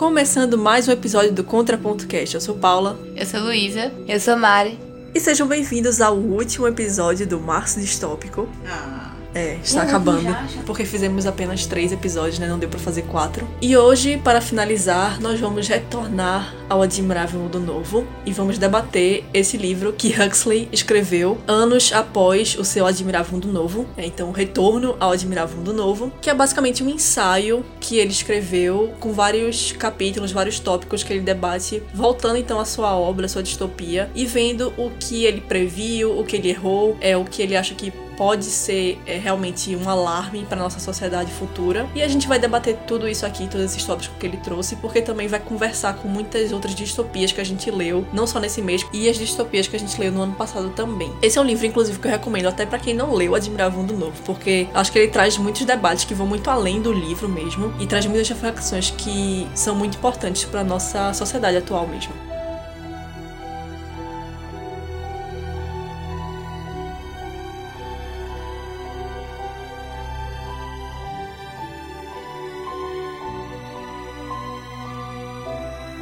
Começando mais um episódio do Contraponto Cast. Eu sou Paula. Eu sou Luísa. Eu sou Mari. E sejam bem-vindos ao último episódio do Março Distópico. Ah. É, está acabando. Porque fizemos apenas três episódios, né? Não deu pra fazer quatro. E hoje, para finalizar, nós vamos retornar ao Admirável Mundo Novo e vamos debater esse livro que Huxley escreveu anos após o seu Admirável Mundo Novo. É, então, o Retorno ao Admirável Mundo Novo, que é basicamente um ensaio que ele escreveu com vários capítulos, vários tópicos que ele debate, voltando então à sua obra, à sua distopia e vendo o que ele previu, o que ele errou, é o que ele acha que pode ser é, realmente um alarme para nossa sociedade futura. E a gente vai debater tudo isso aqui, todos esses tópicos que ele trouxe, porque também vai conversar com muitas outras distopias que a gente leu, não só nesse mês, e as distopias que a gente leu no ano passado também. Esse é um livro, inclusive, que eu recomendo até para quem não leu Admirável Mundo Novo, porque acho que ele traz muitos debates que vão muito além do livro mesmo e traz muitas reflexões que são muito importantes para nossa sociedade atual mesmo.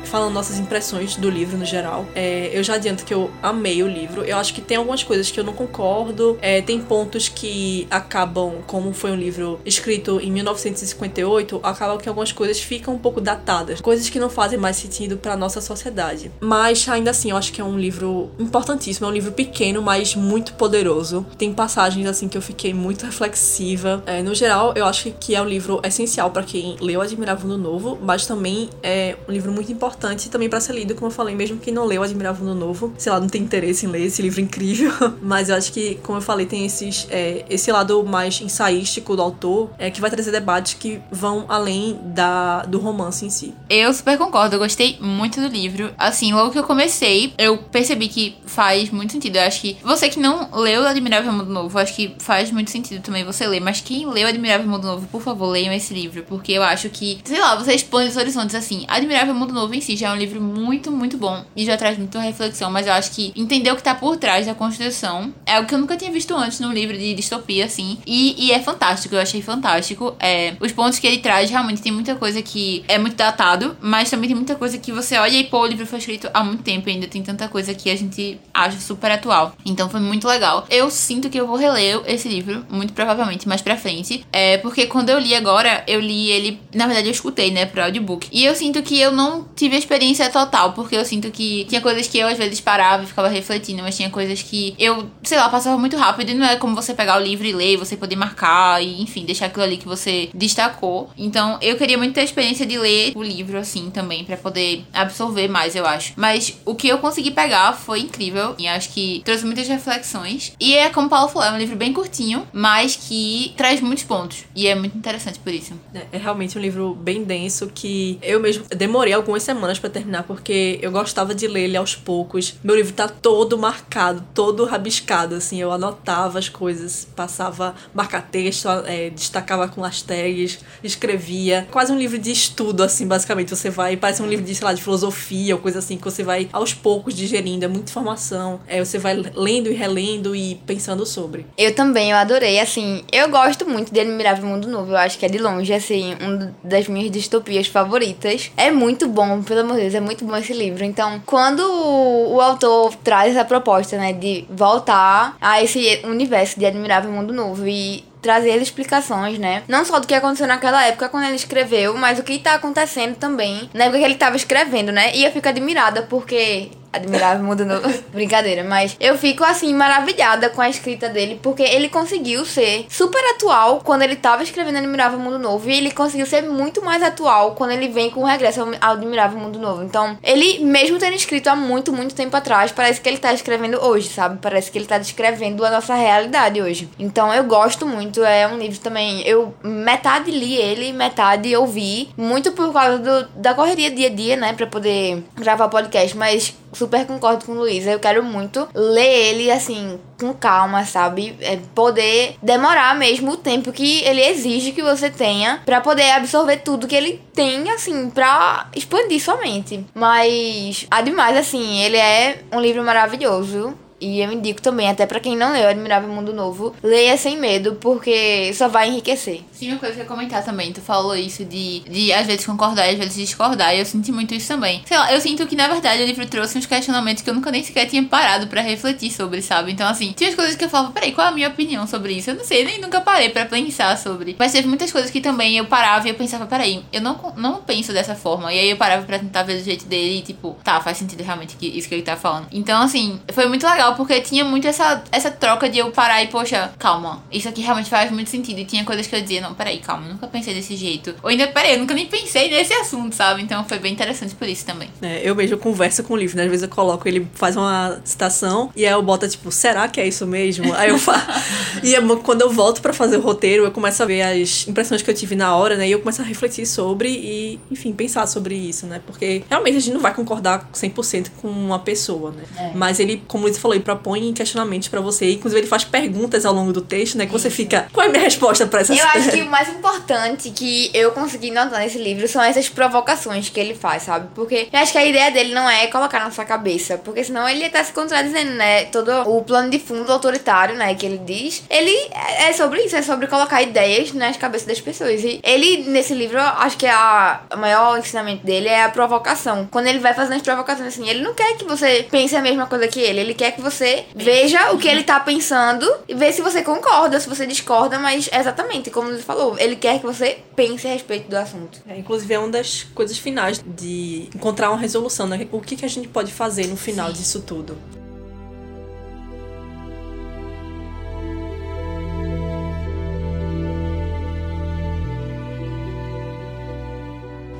Falando nossas impressões do livro no geral. É, eu já adianto que eu amei o livro. Eu acho que tem algumas coisas que eu não concordo. É, tem pontos que acabam, como foi um livro escrito em 1958, acabam que algumas coisas ficam um pouco datadas. Coisas que não fazem mais sentido para nossa sociedade. Mas ainda assim, eu acho que é um livro importantíssimo. É um livro pequeno, mas muito poderoso. Tem passagens assim que eu fiquei muito reflexiva. É, no geral, eu acho que é um livro essencial para quem leu Admirável no Novo, mas também é um livro muito importante importante também para ser lido, como eu falei, mesmo quem não leu Admirável Mundo Novo, sei lá, não tem interesse em ler esse livro incrível. Mas eu acho que, como eu falei, tem esses, é, esse lado mais ensaístico do autor, é, que vai trazer debates que vão além da, do romance em si. Eu super concordo, eu gostei muito do livro. Assim, logo que eu comecei, eu percebi que faz muito sentido. Eu acho que você que não leu Admirável Mundo Novo, acho que faz muito sentido também você ler. Mas quem leu Admirável Mundo Novo, por favor, leiam esse livro. Porque eu acho que, sei lá, você expõe os horizontes assim. Admirável Mundo Novo em si já é um livro muito, muito bom e já traz muita reflexão, mas eu acho que entender o que tá por trás da construção é algo que eu nunca tinha visto antes num livro de distopia, assim. E, e é fantástico, eu achei fantástico. É, os pontos que ele traz, realmente tem muita coisa que é muito datado, mas também tem muita coisa que você olha e, pô, o livro foi escrito há muito tempo ainda tem tanta coisa que a gente acha super atual. Então foi muito legal. Eu sinto que eu vou reler esse livro, muito provavelmente mais pra frente. É, porque quando eu li agora, eu li ele, na verdade eu escutei, né, pro audiobook. E eu sinto que eu não tive a experiência experiência total, porque eu sinto que tinha coisas que eu às vezes parava e ficava refletindo, mas tinha coisas que eu, sei lá, passava muito rápido e não é como você pegar o livro e ler, você poder marcar e, enfim, deixar aquilo ali que você destacou. Então, eu queria muito ter a experiência de ler o livro assim também, para poder absorver mais, eu acho. Mas o que eu consegui pegar foi incrível e acho que trouxe muitas reflexões. E é como o Paulo falou, é um livro bem curtinho, mas que traz muitos pontos. E é muito interessante por isso. É, é realmente um livro bem denso que eu mesmo demorei algumas semanas para terminar, porque eu gostava de ler ele aos poucos. Meu livro tá todo marcado, todo rabiscado, assim. Eu anotava as coisas, passava marca-texto, é, destacava com hashtags, escrevia. Quase um livro de estudo, assim, basicamente. Você vai, parece um livro de, sei lá, de filosofia ou coisa assim, que você vai aos poucos digerindo. É muita informação. É, você vai lendo e relendo e pensando sobre. Eu também, eu adorei. Assim, eu gosto muito de Admirável Mundo Novo. Eu acho que é de longe, assim, uma das minhas distopias favoritas. É muito bom, pelo amor de Deus é muito bom esse livro. Então, quando o autor traz essa proposta, né, de voltar a esse universo de Admirável Mundo Novo e trazer explicações, né? Não só do que aconteceu naquela época quando ele escreveu, mas o que tá acontecendo também na época que ele tava escrevendo, né? E eu fico admirada porque admirável mundo novo. Brincadeira, mas eu fico assim maravilhada com a escrita dele, porque ele conseguiu ser super atual quando ele tava escrevendo Admirável Mundo Novo e ele conseguiu ser muito mais atual quando ele vem com o regresso ao Admirável Mundo Novo. Então, ele mesmo tendo escrito há muito, muito tempo atrás, parece que ele tá escrevendo hoje, sabe? Parece que ele tá descrevendo a nossa realidade hoje. Então, eu gosto muito, é um livro também, eu metade li ele, metade ouvi, muito por causa do, da correria dia a dia, né, para poder gravar podcast, mas super concordo com o Luiz. Eu quero muito ler ele, assim, com calma, sabe? É poder demorar mesmo o tempo que ele exige que você tenha para poder absorver tudo que ele tem, assim, pra expandir sua mente. Mas, ademais, assim, ele é um livro maravilhoso E eu indico também, até para quem não leu Admirável Mundo Novo, leia sem medo, porque só vai enriquecer. Sim, uma coisa que eu ia comentar também, tu falou isso de, de às vezes concordar e às vezes discordar, e eu senti muito isso também. Sei lá, eu sinto que na verdade o livro trouxe uns questionamentos que eu nunca nem sequer tinha parado para refletir sobre, sabe? Então, assim, tinha as coisas que eu falava, peraí, qual é a minha opinião sobre isso? Eu não sei, nem nunca parei para pensar sobre. Mas teve muitas coisas que também eu parava e eu pensava, peraí, eu não, não penso dessa forma. E aí eu parava pra tentar ver do jeito dele e, tipo, tá, faz sentido realmente que, isso que ele tá falando. Então, assim, foi muito legal porque tinha muito essa, essa troca de eu parar e, poxa, calma, isso aqui realmente faz muito sentido. E tinha coisas que eu dizia, não, peraí, calma, nunca pensei desse jeito. Ou ainda, peraí, eu nunca nem pensei nesse assunto, sabe? Então foi bem interessante por isso também. É, eu mesmo converso com o livro, né? Às vezes eu coloco, ele faz uma citação e aí eu boto, tipo, será que é isso mesmo? Aí eu falo. e é quando eu volto para fazer o roteiro, eu começo a ver as impressões que eu tive na hora, né? E eu começo a refletir sobre e, enfim, pensar sobre isso, né? Porque realmente a gente não vai concordar 100% com uma pessoa, né? É. Mas ele, como Luiz falou, ele propõe questionamentos para você. Inclusive, ele faz perguntas ao longo do texto, né? Que você fica, qual é a minha resposta para essas Eu acho que o mais importante que eu consegui notar nesse livro são essas provocações que ele faz, sabe? Porque eu acho que a ideia dele não é colocar na sua cabeça, porque senão ele ia estar tá se contradizendo, né? Todo o plano de fundo autoritário, né? Que ele diz, ele é sobre isso, é sobre colocar ideias nas cabeças das pessoas. E ele, nesse livro, acho que a, o maior ensinamento dele é a provocação. Quando ele vai fazendo as provocações assim, ele não quer que você pense a mesma coisa que ele, ele quer que você veja o que ele tá pensando e ver se você concorda, se você discorda, mas exatamente como ele falou, ele quer que você pense a respeito do assunto. É, inclusive, é uma das coisas finais de encontrar uma resolução, né? O que, que a gente pode fazer no final Sim. disso tudo.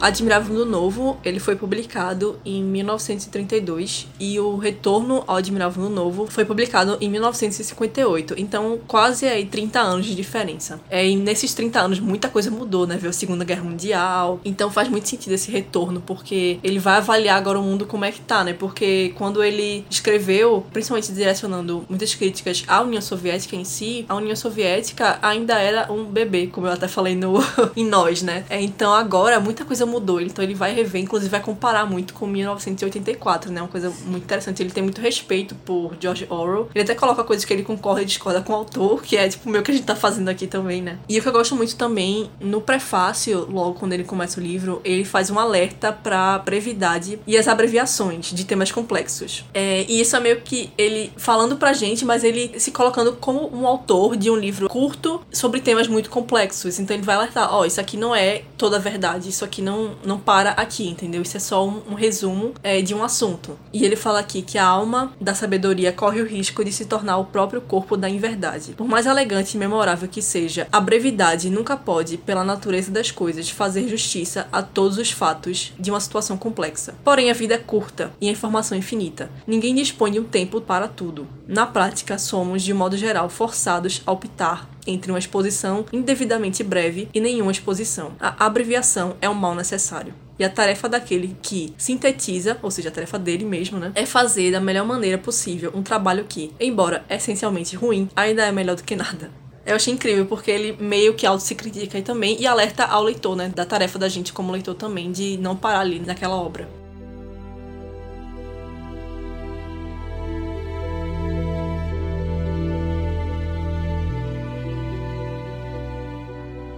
Admirável Mundo Novo, ele foi publicado em 1932 e o Retorno ao Admirável Mundo Novo foi publicado em 1958. Então, quase aí 30 anos de diferença. É, e nesses 30 anos muita coisa mudou, né? Veio a Segunda Guerra Mundial. Então faz muito sentido esse retorno, porque ele vai avaliar agora o mundo como é que tá, né? Porque quando ele escreveu, principalmente direcionando muitas críticas à União Soviética em si, a União Soviética ainda era um bebê, como eu até falei no em nós, né? É, então agora muita coisa mudou. Então ele vai rever, inclusive vai comparar muito com 1984, né? Uma coisa muito interessante. Ele tem muito respeito por George Orwell. Ele até coloca coisas que ele concorda e discorda com o autor, que é tipo o meu que a gente tá fazendo aqui também, né? E o que eu gosto muito também, no prefácio, logo quando ele começa o livro, ele faz um alerta pra brevidade e as abreviações de temas complexos. É, e isso é meio que ele falando pra gente, mas ele se colocando como um autor de um livro curto sobre temas muito complexos. Então ele vai alertar: ó, oh, isso aqui não é toda a verdade, isso aqui não não, não para aqui, entendeu? Isso é só um, um resumo é, de um assunto. E ele fala aqui que a alma da sabedoria corre o risco de se tornar o próprio corpo da inverdade. Por mais elegante e memorável que seja, a brevidade nunca pode, pela natureza das coisas, fazer justiça a todos os fatos de uma situação complexa. Porém, a vida é curta e a informação é infinita. Ninguém dispõe de um tempo para tudo. Na prática, somos, de modo geral, forçados a optar entre uma exposição indevidamente breve e nenhuma exposição. A abreviação é um mal necessário. E a tarefa daquele que sintetiza, ou seja, a tarefa dele mesmo, né, é fazer da melhor maneira possível um trabalho que, embora essencialmente ruim, ainda é melhor do que nada. Eu achei incrível porque ele meio que auto se critica aí também e alerta ao leitor, né, da tarefa da gente como leitor também de não parar ali naquela obra.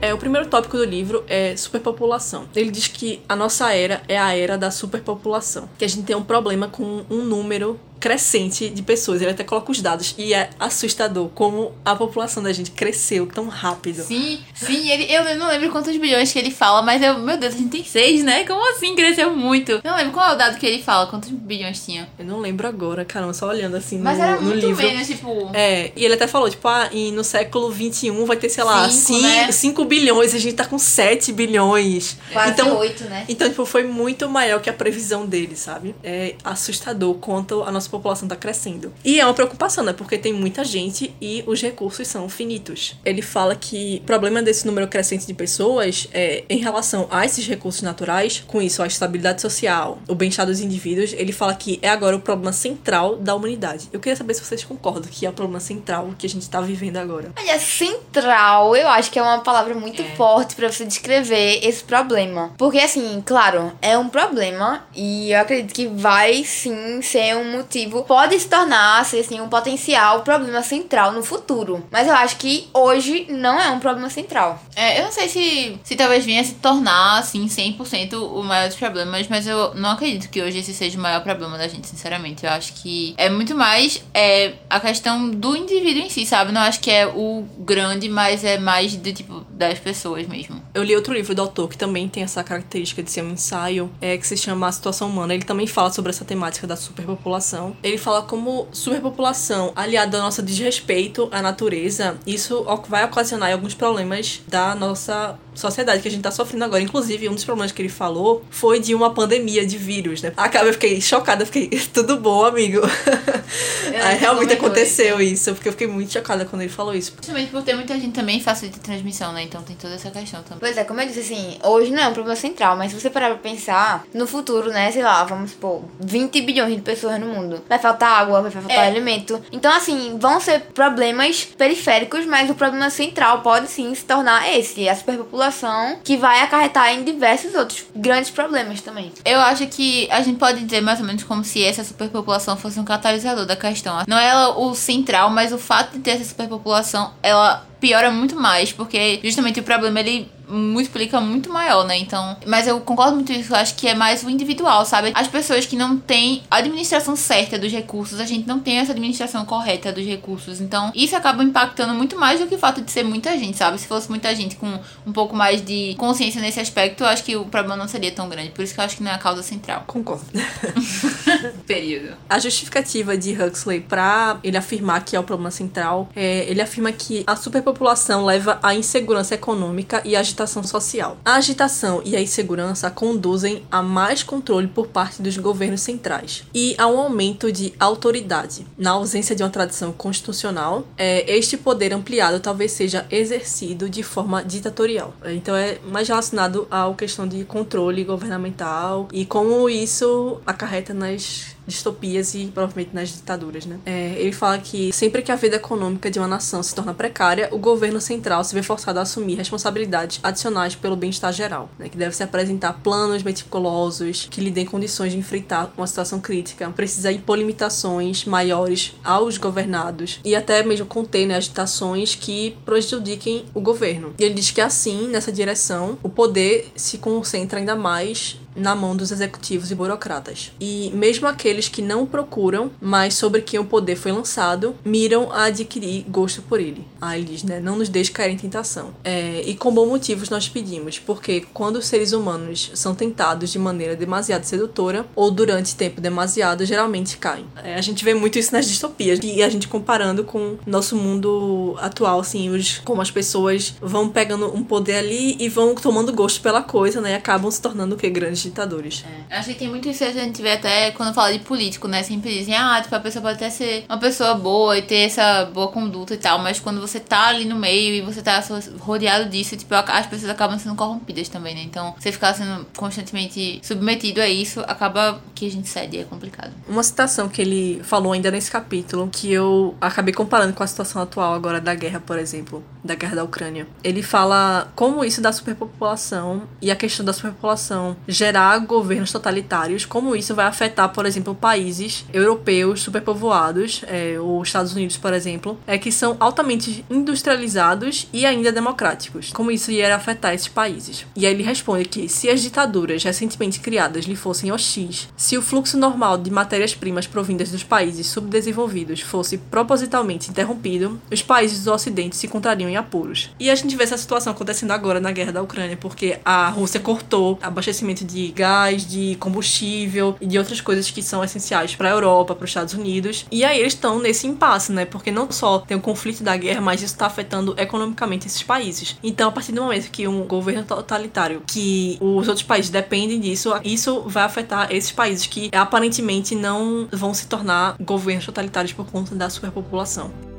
É, o primeiro tópico do livro é superpopulação. Ele diz que a nossa era é a era da superpopulação, que a gente tem um problema com um número crescente de pessoas. Ele até coloca os dados e é assustador como a população da gente cresceu tão rápido. Sim, sim, ele, eu não lembro quantos bilhões que ele fala, mas eu, meu Deus, a gente tem seis, né? Como assim cresceu muito? Não lembro qual é o dado que ele fala, quantos bilhões tinha. Eu não lembro agora, caramba, só olhando assim mas no, era no muito livro. menos, tipo. É, e ele até falou, tipo, ah, e no século XXI vai ter, sei lá, 5 né? bilhões, a gente tá com 7 bilhões. Quase então, oito, né? Então, tipo, foi muito maior que a previsão dele, sabe? É assustador quanto a nossa população tá crescendo. E é uma preocupação, né? Porque tem muita gente e os recursos são finitos. Ele fala que o problema desse número crescente de pessoas é em relação a esses recursos naturais, com isso a estabilidade social, o bem-estar dos indivíduos, ele fala que é agora o problema central da humanidade. Eu queria saber se vocês concordam que é o problema central que a gente tá vivendo agora. Olha, central, eu acho que é uma palavra muito é. forte para você descrever esse problema. Porque assim, claro, é um problema e eu acredito que vai sim ser um motivo pode se tornar assim, um potencial problema central no futuro. Mas eu acho que hoje não é um problema central. É, eu não sei se, se talvez venha se tornar, assim, 100% o maior dos problemas, mas eu não acredito que hoje esse seja o maior problema da gente, sinceramente. Eu acho que é muito mais é, a questão do indivíduo em si, sabe? Não acho que é o grande, mas é mais do tipo das pessoas mesmo. Eu li outro livro do autor que também tem essa característica de ser um ensaio, é, que se chama A Situação Humana. Ele também fala sobre essa temática da superpopulação. Ele fala como superpopulação, aliada ao nosso desrespeito à natureza, isso vai ocasionar alguns problemas da nossa sociedade que a gente tá sofrendo agora. Inclusive, um dos problemas que ele falou foi de uma pandemia de vírus, né? Acaba, eu fiquei chocada, fiquei, tudo bom, amigo? Aí realmente aconteceu isso. isso, porque eu fiquei muito chocada quando ele falou isso. Principalmente por ter muita gente também facilita a transmissão, né? Então tem toda essa questão também. Pois é, como eu disse, assim, hoje não é um problema central, mas se você parar pra pensar, no futuro, né, sei lá, vamos supor, 20 bilhões de pessoas no mundo. Vai faltar água, vai faltar é. alimento. Então, assim, vão ser problemas periféricos, mas o problema central pode sim se tornar esse, a superpopulação, que vai acarretar em diversos outros grandes problemas também. Eu acho que a gente pode dizer mais ou menos como se essa superpopulação fosse um catalisador da questão. Não é ela o central, mas o fato de ter essa superpopulação, ela piora muito mais, porque justamente o problema ele multiplica muito maior, né? Então, mas eu concordo muito com isso, eu acho que é mais o individual, sabe? As pessoas que não têm a administração certa dos recursos, a gente não tem essa administração correta dos recursos. Então, isso acaba impactando muito mais do que o fato de ser muita gente, sabe? Se fosse muita gente com um pouco mais de consciência nesse aspecto, eu acho que o problema não seria tão grande. Por isso que eu acho que não é a causa central. Concordo. Período. A justificativa de Huxley para ele afirmar que é o problema central, é, ele afirma que a superpopulação população leva à insegurança econômica e agitação social. A agitação e a insegurança conduzem a mais controle por parte dos governos centrais e a um aumento de autoridade. Na ausência de uma tradição constitucional, é, este poder ampliado talvez seja exercido de forma ditatorial. Então é mais relacionado à questão de controle governamental e como isso acarreta nas distopias e provavelmente nas ditaduras, né? É, ele fala que sempre que a vida econômica de uma nação se torna precária, o governo central se vê forçado a assumir responsabilidades adicionais pelo bem-estar geral, né? Que deve se apresentar planos meticulosos que lhe deem condições de enfrentar uma situação crítica, precisa impor limitações maiores aos governados e até mesmo conter né, agitações que prejudiquem o governo. E ele diz que assim, nessa direção, o poder se concentra ainda mais na mão dos executivos e burocratas. E mesmo aqueles que não procuram, mas sobre quem o poder foi lançado, miram a adquirir gosto por ele. Ele diz, né? Não nos deixe cair em tentação. É, e com bons motivos nós pedimos, porque quando os seres humanos são tentados de maneira demasiado sedutora ou durante tempo demasiado, geralmente caem. É, a gente vê muito isso nas distopias e a gente comparando com nosso mundo atual, assim, os, como as pessoas vão pegando um poder ali e vão tomando gosto pela coisa, né? E acabam se tornando o que? Grandes ditadores. É. Acho que tem muito isso a gente vê até quando fala de político, né? Sempre dizem, ah, tipo, a pessoa pode até ser uma pessoa boa e ter essa boa conduta e tal, mas quando você tá ali no meio e você tá rodeado disso, tipo, as pessoas acabam sendo corrompidas também, né? Então, você ficar sendo constantemente submetido a isso, acaba que a gente cede, é complicado. Uma citação que ele falou ainda nesse capítulo, que eu acabei comparando com a situação atual agora da guerra, por exemplo, da guerra da Ucrânia. Ele fala como isso da superpopulação e a questão da superpopulação gera gerar governos totalitários, como isso vai afetar, por exemplo, países europeus superpovoados, é, os Estados Unidos, por exemplo, é que são altamente industrializados e ainda democráticos. Como isso ia afetar esses países? E aí ele responde que se as ditaduras recentemente criadas lhe fossem hostis, se o fluxo normal de matérias-primas provindas dos países subdesenvolvidos fosse propositalmente interrompido, os países do Ocidente se encontrariam em apuros. E a gente vê essa situação acontecendo agora na guerra da Ucrânia, porque a Rússia cortou abastecimento de de gás, de combustível e de outras coisas que são essenciais para a Europa, para os Estados Unidos. E aí eles estão nesse impasse, né? Porque não só tem o conflito da guerra, mas isso está afetando economicamente esses países. Então, a partir do momento que um governo totalitário, que os outros países dependem disso, isso vai afetar esses países que aparentemente não vão se tornar governos totalitários por conta da superpopulação.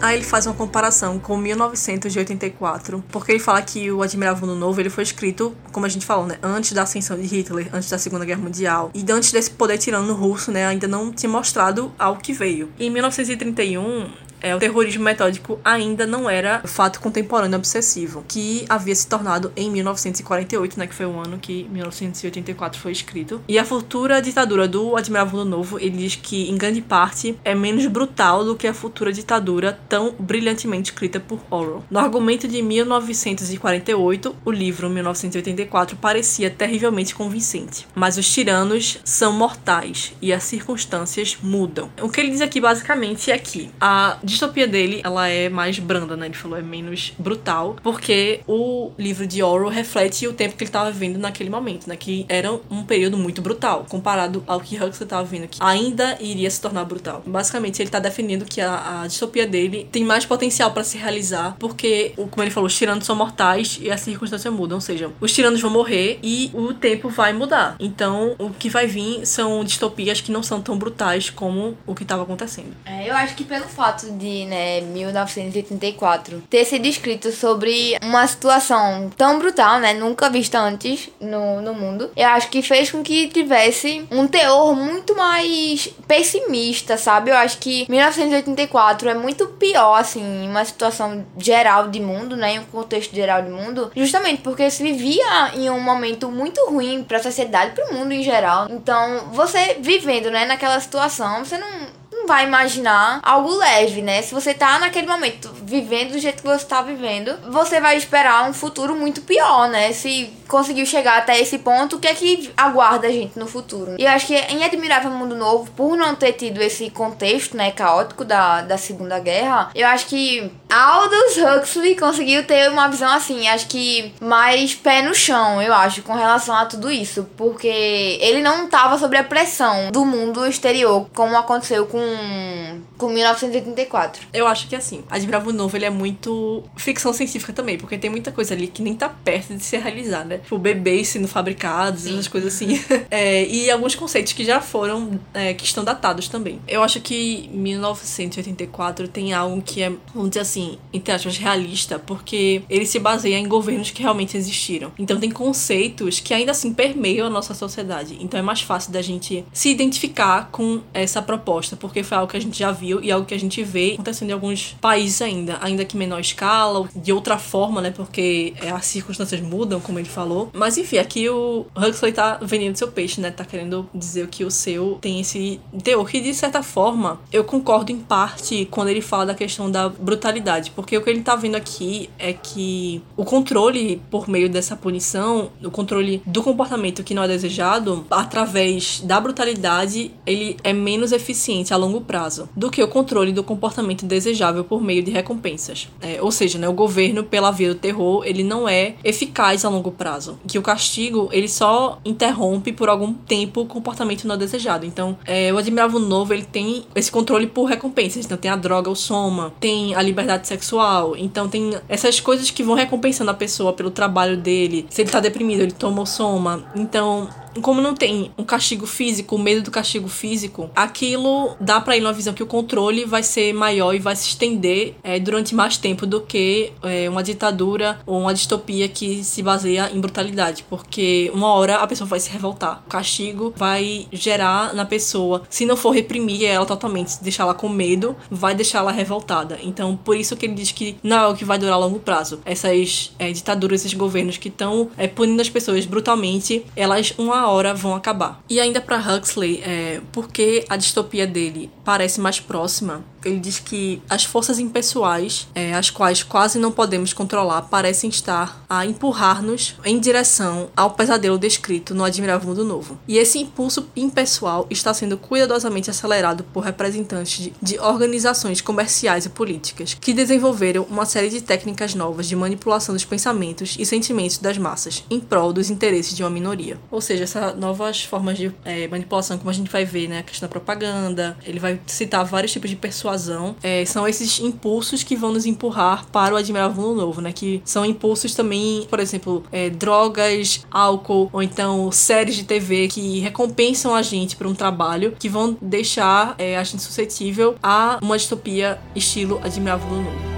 Aí ele faz uma comparação com 1984, porque ele fala que o Admirável Mundo Novo ele foi escrito, como a gente falou, né, antes da ascensão de Hitler, antes da Segunda Guerra Mundial, e antes desse poder tirano russo, né, ainda não tinha mostrado ao que veio. Em 1931, é, o terrorismo metódico ainda não era fato contemporâneo obsessivo, que havia se tornado em 1948, né, que foi o ano que 1984 foi escrito. E a futura ditadura do Admirável Novo, ele diz que, em grande parte, é menos brutal do que a futura ditadura tão brilhantemente escrita por Orwell. No argumento de 1948, o livro 1984 parecia terrivelmente convincente, mas os tiranos são mortais e as circunstâncias mudam. O que ele diz aqui basicamente é que a distopia dele, ela é mais branda, né? Ele falou é menos brutal, porque o livro de Orwell reflete o tempo que ele estava vivendo naquele momento, né? Que era um período muito brutal, comparado ao que Huxley estava vendo aqui. Ainda iria se tornar brutal. Basicamente, ele está definindo que a, a, distopia dele tem mais potencial para se realizar, porque, como ele falou, os tiranos são mortais e as circunstâncias mudam, ou seja, os tiranos vão morrer e o tempo vai mudar. Então, o que vai vir são distopias que não são tão brutais como o que estava acontecendo. É, eu acho que pelo fato de, né, 1984 ter sido escrito sobre uma situação tão brutal, né, nunca vista antes no, no mundo, eu acho que fez com que tivesse um teor muito mais pessimista, sabe? Eu acho que 1984 é muito pior, assim, uma situação geral de mundo, né, em um contexto geral de mundo, justamente porque se vivia em um momento muito ruim para a sociedade, para o mundo em geral. Então, você vivendo, né, naquela situação, você não vai imaginar algo leve, né? Se você tá naquele momento vivendo do jeito que você tá vivendo, você vai esperar um futuro muito pior, né? Se conseguiu chegar até esse ponto, o que é que aguarda a gente no futuro? E eu acho que em Admirável Mundo Novo, por não ter tido esse contexto, né, caótico da, da Segunda Guerra, eu acho que Aldous Huxley conseguiu ter uma visão assim, acho que mais pé no chão, eu acho, com relação a tudo isso, porque ele não tava sob a pressão do mundo exterior, como aconteceu com com 1984. Eu acho que assim, Admirável Novo ele é muito ficção científica também, porque tem muita coisa ali que nem tá perto de ser realizada. Tipo, bebês sendo fabricados, Sim. essas coisas assim. é, e alguns conceitos que já foram, é, que estão datados também. Eu acho que 1984 tem algo que é, vamos dizer assim, entre aspas, realista, porque ele se baseia em governos que realmente existiram. Então tem conceitos que ainda assim permeiam a nossa sociedade. Então é mais fácil da gente se identificar com essa proposta, porque foi algo que a gente já viu e algo que a gente vê acontecendo em alguns países ainda, ainda que menor escala, de outra forma, né? Porque é, as circunstâncias mudam, como ele falou. Mas enfim, aqui o Huxley tá vendendo seu peixe, né? Tá querendo dizer que o seu tem esse teor que, de certa forma, eu concordo em parte quando ele fala da questão da brutalidade, porque o que ele tá vendo aqui é que o controle por meio dessa punição, o controle do comportamento que não é desejado, através da brutalidade, ele é menos eficiente a prazo do que o controle do comportamento desejável por meio de recompensas. É, ou seja, né, o governo, pela via do terror, ele não é eficaz a longo prazo. Que o castigo, ele só interrompe por algum tempo o comportamento não desejado. Então, é, o Admirável Novo, ele tem esse controle por recompensas. Então, tem a droga, o soma, tem a liberdade sexual. Então, tem essas coisas que vão recompensando a pessoa pelo trabalho dele. Se ele tá deprimido, ele toma o soma. Então, como não tem um castigo físico, o medo do castigo físico, aquilo dá para ir numa visão que o controle vai ser maior e vai se estender é, durante mais tempo do que é, uma ditadura ou uma distopia que se baseia em brutalidade, porque uma hora a pessoa vai se revoltar. O castigo vai gerar na pessoa, se não for reprimir ela totalmente, deixar ela com medo, vai deixar ela revoltada. Então, por isso que ele diz que não é o que vai durar a longo prazo. Essas é, ditaduras, esses governos que estão é, punindo as pessoas brutalmente, elas uma hora vão acabar. E ainda para Huxley, é, porque a distopia dele parece mais próxima ele diz que as forças impessoais, é, as quais quase não podemos controlar, parecem estar a empurrar-nos em direção ao pesadelo descrito no Admirável Mundo Novo. E esse impulso impessoal está sendo cuidadosamente acelerado por representantes de, de organizações comerciais e políticas, que desenvolveram uma série de técnicas novas de manipulação dos pensamentos e sentimentos das massas, em prol dos interesses de uma minoria. Ou seja, essas novas formas de é, manipulação, como a gente vai ver, né, a questão da propaganda, ele vai citar vários tipos de persuasão é, são esses impulsos que vão nos empurrar para o Admirável Novo, né? Que são impulsos também, por exemplo, é, drogas, álcool, ou então séries de TV que recompensam a gente por um trabalho, que vão deixar é, a gente suscetível a uma distopia estilo Admirável Novo.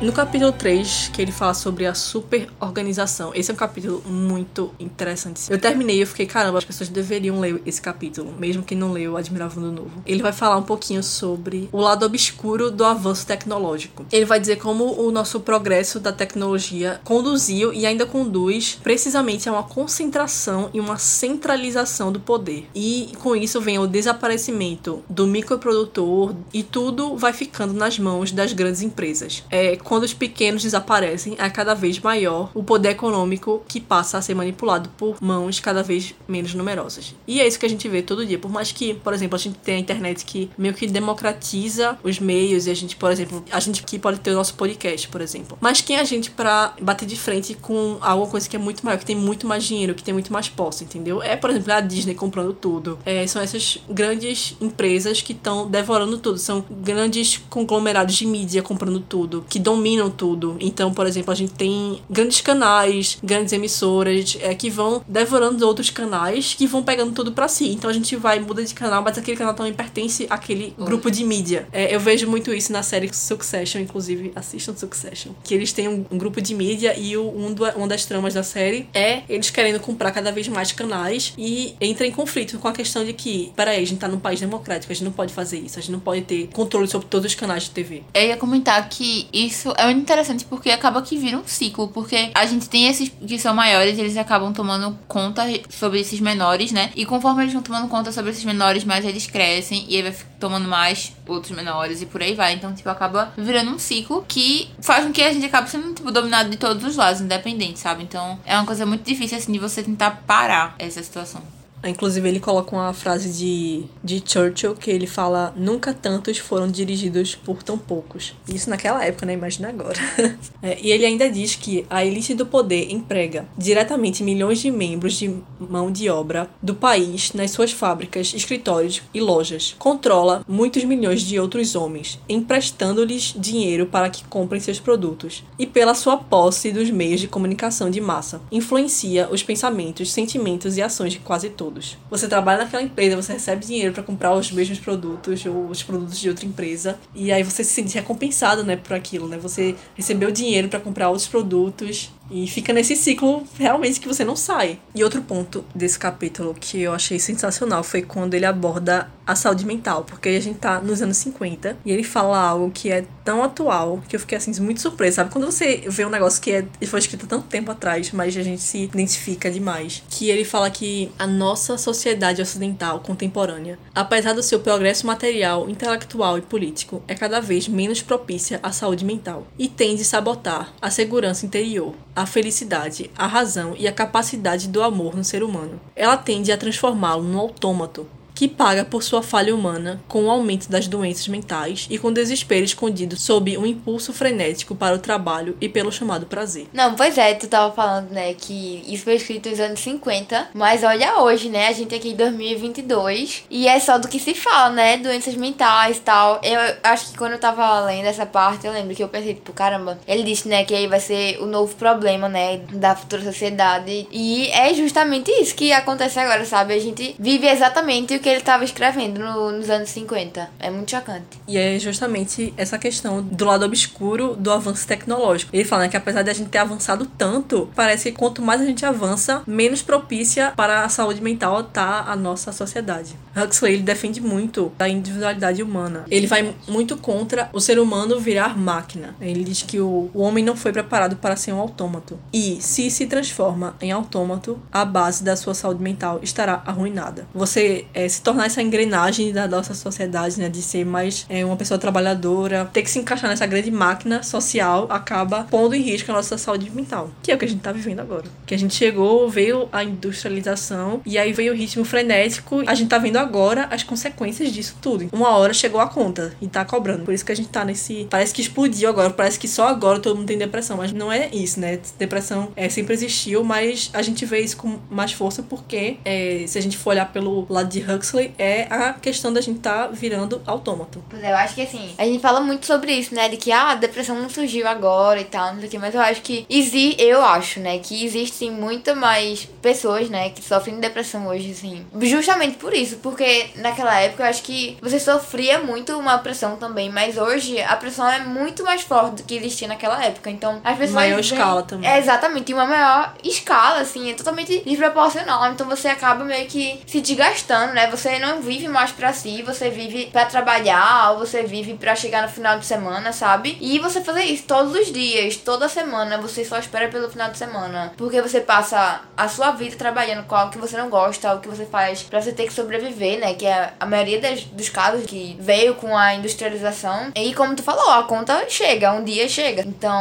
No capítulo 3, que ele fala sobre a superorganização, esse é um capítulo muito interessante. Eu terminei e fiquei, caramba, as pessoas deveriam ler esse capítulo, mesmo quem não leu Admirável Mundo Novo. Ele vai falar um pouquinho sobre o lado obscuro do avanço tecnológico. Ele vai dizer como o nosso progresso da tecnologia conduziu e ainda conduz precisamente a uma concentração e uma centralização do poder. E com isso vem o desaparecimento do microprodutor e tudo vai ficando nas mãos das grandes empresas. É, quando os pequenos desaparecem, é cada vez maior o poder econômico que passa a ser manipulado por mãos cada vez menos numerosas. E é isso que a gente vê todo dia. Por mais que, por exemplo, a gente tenha a internet que meio que democratiza os meios e a gente, por exemplo, a gente que pode ter o nosso podcast, por exemplo. Mas quem é a gente para bater de frente com alguma coisa que é muito maior, que tem muito mais dinheiro, que tem muito mais posse, entendeu? É, por exemplo, a Disney comprando tudo. É, são essas grandes empresas que estão devorando tudo. São grandes conglomerados de mídia comprando tudo, que dão dominam tudo. Então, por exemplo, a gente tem grandes canais, grandes emissoras é, que vão devorando outros canais que vão pegando tudo para si. Então a gente vai, muda de canal, mas aquele canal também pertence àquele grupo de mídia. É, eu vejo muito isso na série Succession, inclusive assistam Succession. Que eles têm um, um grupo de mídia e o, um do, uma das tramas da série é eles querendo comprar cada vez mais canais e entra em conflito com a questão de que, peraí, a gente tá num país democrático, a gente não pode fazer isso, a gente não pode ter controle sobre todos os canais de TV. Eu ia comentar que isso é muito interessante porque acaba que vira um ciclo, porque a gente tem esses que são maiores, eles acabam tomando conta sobre esses menores, né? E conforme eles vão tomando conta sobre esses menores, mais eles crescem e aí vai tomando mais outros menores e por aí vai. Então, tipo, acaba virando um ciclo que faz com que a gente acabe sendo, tipo, dominado de todos os lados, independente, sabe? Então, é uma coisa muito difícil, assim, de você tentar parar essa situação. Inclusive, ele coloca uma frase de, de Churchill que ele fala: Nunca tantos foram dirigidos por tão poucos. Isso naquela época, né? Imagina agora. é, e ele ainda diz que a elite do poder emprega diretamente milhões de membros de mão de obra do país nas suas fábricas, escritórios e lojas. Controla muitos milhões de outros homens, emprestando-lhes dinheiro para que comprem seus produtos. E pela sua posse dos meios de comunicação de massa, influencia os pensamentos, sentimentos e ações de quase todos todos. Você trabalha naquela empresa, você recebe dinheiro para comprar os mesmos produtos ou os produtos de outra empresa e aí você se sente recompensado, né, por aquilo, né? Você recebeu dinheiro para comprar outros produtos e fica nesse ciclo realmente que você não sai. E outro ponto desse capítulo que eu achei sensacional foi quando ele aborda a saúde mental, porque a gente tá nos anos 50 e ele fala algo que é tão atual que eu fiquei assim muito surpresa, sabe? Quando você vê um negócio que é, foi escrito tanto tempo atrás, mas a gente se identifica demais. Que ele fala que a nossa sociedade ocidental contemporânea, apesar do seu progresso material, intelectual e político, é cada vez menos propícia à saúde mental e tende a sabotar a segurança interior a felicidade, a razão e a capacidade do amor no ser humano. Ela tende a transformá-lo num autômato, que paga por sua falha humana com o aumento das doenças mentais e com desespero escondido sob um impulso frenético para o trabalho e pelo chamado prazer. Não, pois é, tu tava falando, né, que isso foi escrito nos anos 50, mas olha hoje, né, a gente aqui em 2022 e é só do que se fala, né, doenças mentais e tal. Eu acho que quando eu tava lendo essa parte, eu lembro que eu pensei, tipo, caramba, ele disse, né, que aí vai ser o novo problema, né, da futura sociedade e é justamente isso que acontece agora, sabe? A gente vive exatamente o que ele estava escrevendo no, nos anos 50. É muito chocante. E é justamente essa questão do lado obscuro do avanço tecnológico. Ele fala né, que apesar de a gente ter avançado tanto, parece que quanto mais a gente avança, menos propícia para a saúde mental tá a nossa sociedade. Huxley ele defende muito a individualidade humana. Ele vai muito contra o ser humano virar máquina. Ele diz que o, o homem não foi preparado para ser um autômato. E se se transforma em autômato, a base da sua saúde mental estará arruinada. Você é, se tornar essa engrenagem da nossa sociedade, né? De ser mais é, uma pessoa trabalhadora, ter que se encaixar nessa grande máquina social, acaba pondo em risco a nossa saúde mental. Que é o que a gente tá vivendo agora. Que a gente chegou, veio a industrialização e aí veio o ritmo frenético. A gente tá vendo agora as consequências disso tudo. Uma hora chegou a conta e tá cobrando. Por isso que a gente tá nesse. Parece que explodiu agora, parece que só agora todo mundo tem depressão. Mas não é isso, né? Depressão é, sempre existiu, mas a gente vê isso com mais força porque é, se a gente for olhar pelo lado de Huxley, Huxley é a questão da gente tá virando autômato. Pois é, eu acho que assim, a gente fala muito sobre isso, né? De que ah, a depressão não surgiu agora e tal, não sei o que, mas eu acho que existe, eu acho, né, que existem muito mais pessoas, né, que sofrem de depressão hoje, assim. Justamente por isso, porque naquela época eu acho que você sofria muito uma pressão também, mas hoje a pressão é muito mais forte do que existia naquela época. Então, as pessoas. Maior escala também. É, exatamente, em uma maior escala, assim, é totalmente desproporcional. Então você acaba meio que se desgastando, né? Você não vive mais pra si, você vive pra trabalhar, você vive pra chegar no final de semana, sabe? E você fazer isso todos os dias, toda semana, você só espera pelo final de semana. Porque você passa a sua vida trabalhando com algo que você não gosta, algo que você faz pra você ter que sobreviver, né? Que é a maioria das- dos casos que veio com a industrialização. E como tu falou, a conta chega, um dia chega. Então,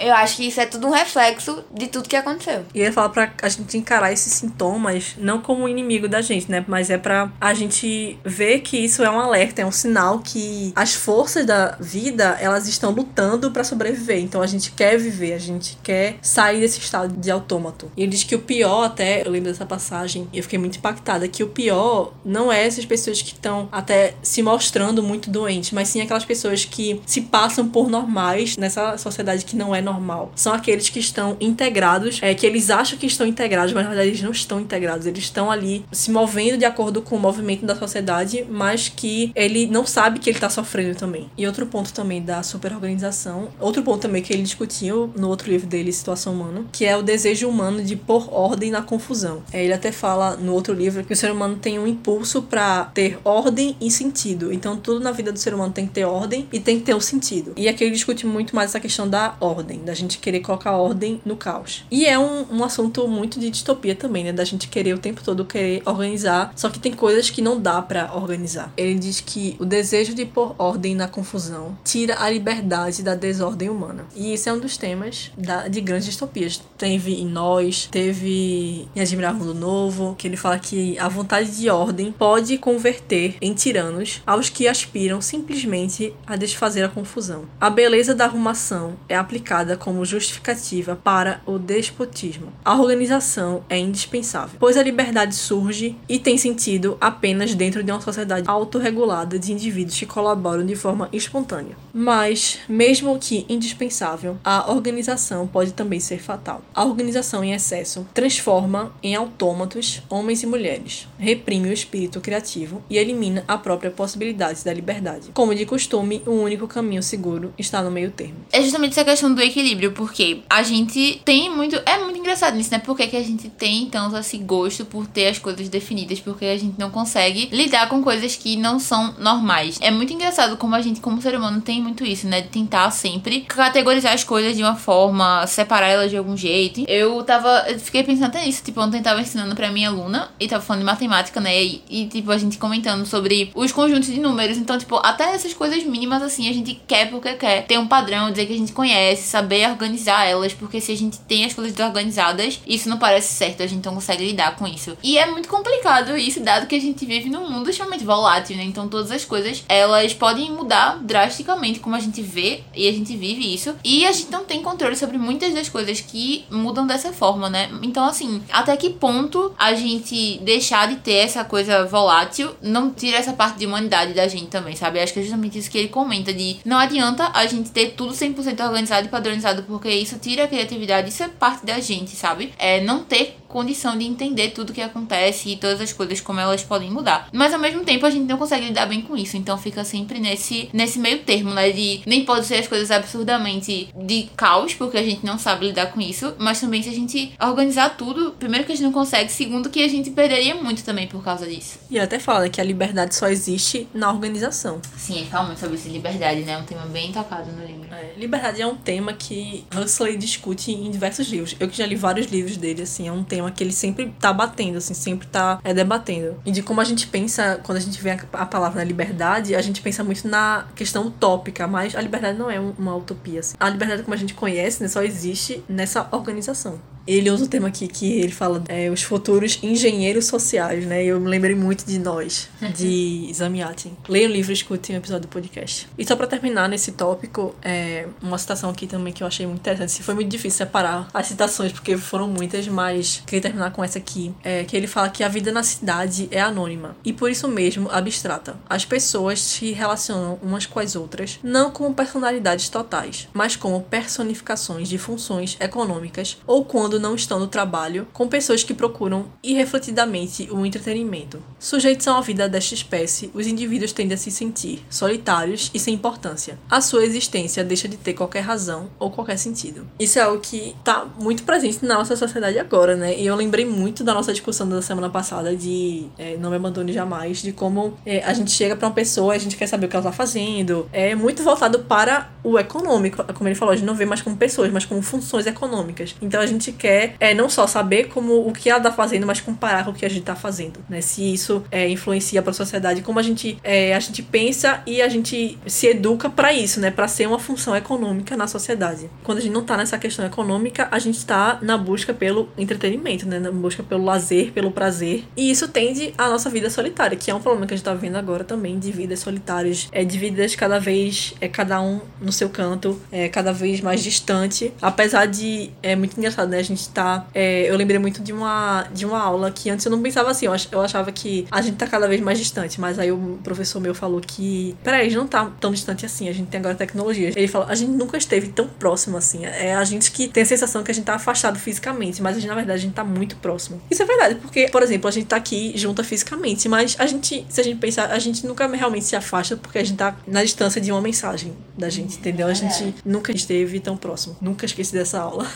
eu acho que isso é tudo um reflexo de tudo que aconteceu. E ele fala pra a gente encarar esses sintomas não como inimigo da gente, né? Mas é a gente ver que isso é um alerta, é um sinal que as forças da vida, elas estão lutando pra sobreviver. Então a gente quer viver, a gente quer sair desse estado de autômato. E ele diz que o pior, até, eu lembro dessa passagem, eu fiquei muito impactada, que o pior não é essas pessoas que estão até se mostrando muito doentes, mas sim aquelas pessoas que se passam por normais nessa sociedade que não é normal. São aqueles que estão integrados, é, que eles acham que estão integrados, mas na verdade eles não estão integrados. Eles estão ali se movendo de acordo com o movimento da sociedade, mas que ele não sabe que ele tá sofrendo também. E outro ponto também da superorganização, outro ponto também que ele discutiu no outro livro dele, Situação Humana, que é o desejo humano de pôr ordem na confusão. É, ele até fala no outro livro que o ser humano tem um impulso para ter ordem e sentido. Então tudo na vida do ser humano tem que ter ordem e tem que ter um sentido. E aqui ele discute muito mais essa questão da ordem, da gente querer colocar ordem no caos. E é um, um assunto muito de distopia também, né? Da gente querer o tempo todo querer organizar, só que tem coisas que não dá pra organizar. Ele diz que o desejo de pôr ordem na confusão tira a liberdade da desordem humana. E isso é um dos temas da, de grandes distopias. Teve em Nós, teve em Admirável Mundo Novo, que ele fala que a vontade de ordem pode converter em tiranos aos que aspiram simplesmente a desfazer a confusão. A beleza da arrumação é aplicada como justificativa para o despotismo. A organização é indispensável, pois a liberdade surge e tem sentido apenas dentro de uma sociedade autorregulada de indivíduos que colaboram de forma espontânea. Mas, mesmo que indispensável, a organização pode também ser fatal. A organização em excesso transforma em autômatos homens e mulheres, reprime o espírito criativo e elimina a própria possibilidade da liberdade. Como de costume, o único caminho seguro está no meio termo. É justamente essa questão do equilíbrio, porque a gente tem muito. É muito engraçado isso, né? Por que, que a gente tem tanto esse gosto por ter as coisas definidas? Porque a gente não consegue lidar com coisas que não são normais. É muito engraçado como a gente, como ser humano, tem muito isso, né? De tentar sempre categorizar as coisas de uma forma, separar elas de algum jeito. Eu tava. Eu fiquei pensando até nisso. Tipo, ontem tava ensinando pra minha aluna e tava falando de matemática, né? E, e, tipo, a gente comentando sobre os conjuntos de números. Então, tipo, até essas coisas mínimas, assim, a gente quer porque quer ter um padrão, dizer que a gente conhece, saber organizar elas, porque se a gente tem as coisas desorganizadas, isso não parece certo, a gente não consegue lidar com isso. E é muito complicado isso, dado que a gente vive num mundo extremamente volátil, né? Então todas as coisas, elas podem mudar drasticamente como a gente vê e a gente vive isso. E a gente não tem controle sobre muitas das coisas que mudam dessa forma, né? Então, assim, até que ponto a gente deixar de ter essa coisa volátil não tira essa parte de humanidade da gente também, sabe? Acho que é justamente isso que ele comenta de não adianta a gente ter tudo 100% organizado e padronizado porque isso tira a criatividade, isso é parte da gente, sabe? É não ter condição de entender tudo que acontece e todas as coisas como elas podem mudar. Mas ao mesmo tempo a gente não consegue lidar bem com isso, então fica sempre nesse nesse meio termo, né, de nem pode ser as coisas absurdamente de caos, porque a gente não sabe lidar com isso, mas também se a gente organizar tudo, primeiro que a gente não consegue, segundo que a gente perderia muito também por causa disso. E até fala que a liberdade só existe na organização. Sim, ele fala muito sobre isso, liberdade, né, é um tema bem tocado no livro. É, liberdade é um tema que Huxley discute em diversos livros. Eu que já li vários livros dele, assim, é um tema que ele sempre tá batendo, assim, sempre tá é, debatendo. E de como a gente pensa, quando a gente vê a, a palavra liberdade, a gente pensa muito na questão utópica, mas a liberdade não é um- uma utopia, assim. A liberdade como a gente conhece, né, só existe nessa organização. Ele usa o tema aqui que ele fala é, os futuros engenheiros sociais, né? Eu me lembrei muito de Nós, de Zamiatin. Leia o livro escute um episódio do podcast. E só pra terminar nesse tópico, é, uma citação aqui também que eu achei muito interessante. Foi muito difícil separar as citações, porque foram muitas, mas queria terminar com essa aqui, é, que ele fala que a vida na cidade é anônima e por isso mesmo abstrata. As pessoas se relacionam umas com as outras não como personalidades totais, mas como personificações de funções econômicas ou quando não estão no trabalho, com pessoas que procuram irrefletidamente o entretenimento. Sujeitos uma vida desta espécie, os indivíduos tendem a se sentir solitários e sem importância. A sua existência deixa de ter qualquer razão ou qualquer sentido. Isso é algo que está muito presente na nossa sociedade agora, né? E eu lembrei muito da nossa discussão da semana passada de é, Não Me Abandone Jamais, de como é, a gente chega para uma pessoa, a gente quer saber o que ela tá fazendo. É muito voltado para o econômico, como ele falou, a gente não vê mais como pessoas, mas como funções econômicas. Então a gente quer é, não só saber como o que ela tá fazendo, mas comparar com o que a gente tá fazendo, né? Se isso é, influencia para a sociedade, como a gente, é, a gente pensa e a gente se educa para isso, né? Para ser uma função econômica na sociedade. Quando a gente não tá nessa questão econômica, a gente está na busca pelo entretenimento, né? Na busca pelo lazer, pelo prazer. E isso tende à nossa vida solitária, que é um problema que a gente tá vendo agora também, de vidas solitárias, é, de vidas cada vez, é, cada um no seu canto, é, cada vez mais distante. Apesar de, é muito engraçado, né? A gente tá, é, eu lembrei muito de uma, de uma aula que antes eu não pensava assim, eu achava que a gente tá cada vez mais distante, mas aí o professor meu falou que, peraí, a gente não tá tão distante assim, a gente tem agora tecnologia. Ele falou, a gente nunca esteve tão próximo assim, é a gente que tem a sensação que a gente tá afastado fisicamente, mas a gente, na verdade, a gente tá muito próximo. Isso é verdade, porque, por exemplo, a gente tá aqui junta fisicamente, mas a gente, se a gente pensar, a gente nunca realmente se afasta porque a gente tá na distância de uma mensagem da gente, entendeu? A gente nunca esteve tão próximo. Nunca esqueci dessa aula.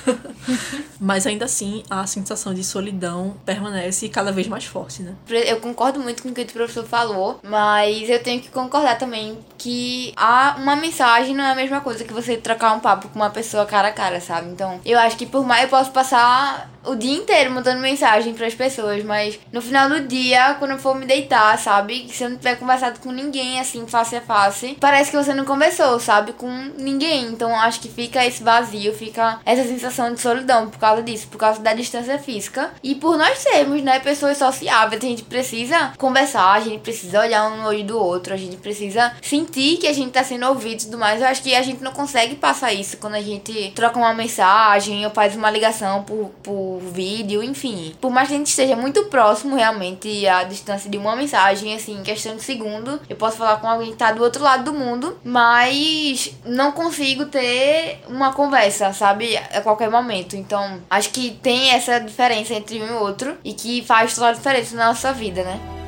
mas ainda assim, a sensação de solidão permanece cada vez mais forte, né? Eu concordo muito com o que o professor falou, mas eu tenho que concordar também que há uma mensagem não é a mesma coisa que você trocar um papo com uma pessoa cara a cara, sabe? Então, eu acho que por mais eu posso passar o dia inteiro mandando mensagem para as pessoas, mas no final do dia, quando eu for me deitar, sabe? Se eu não tiver conversado com ninguém assim, face a face, parece que você não conversou, sabe? Com ninguém. Então acho que fica esse vazio, fica essa sensação de solidão por causa disso, por causa da distância física. E por nós sermos, né, pessoas sociáveis, a gente precisa conversar, a gente precisa olhar um no olho do outro, a gente precisa sentir que a gente tá sendo ouvido e tudo mais. Eu acho que a gente não consegue passar isso quando a gente troca uma mensagem ou faz uma ligação por, por vídeo, enfim. Por mais que a gente esteja muito próximo, realmente, a distância de uma mensagem, assim, em questão de segundo, eu posso falar com alguém que tá do outro lado do mundo, mas não consigo ter uma conversa, sabe? A qualquer momento. Então, acho que tem essa diferença entre um e outro e que faz toda a diferença na nossa vida, né?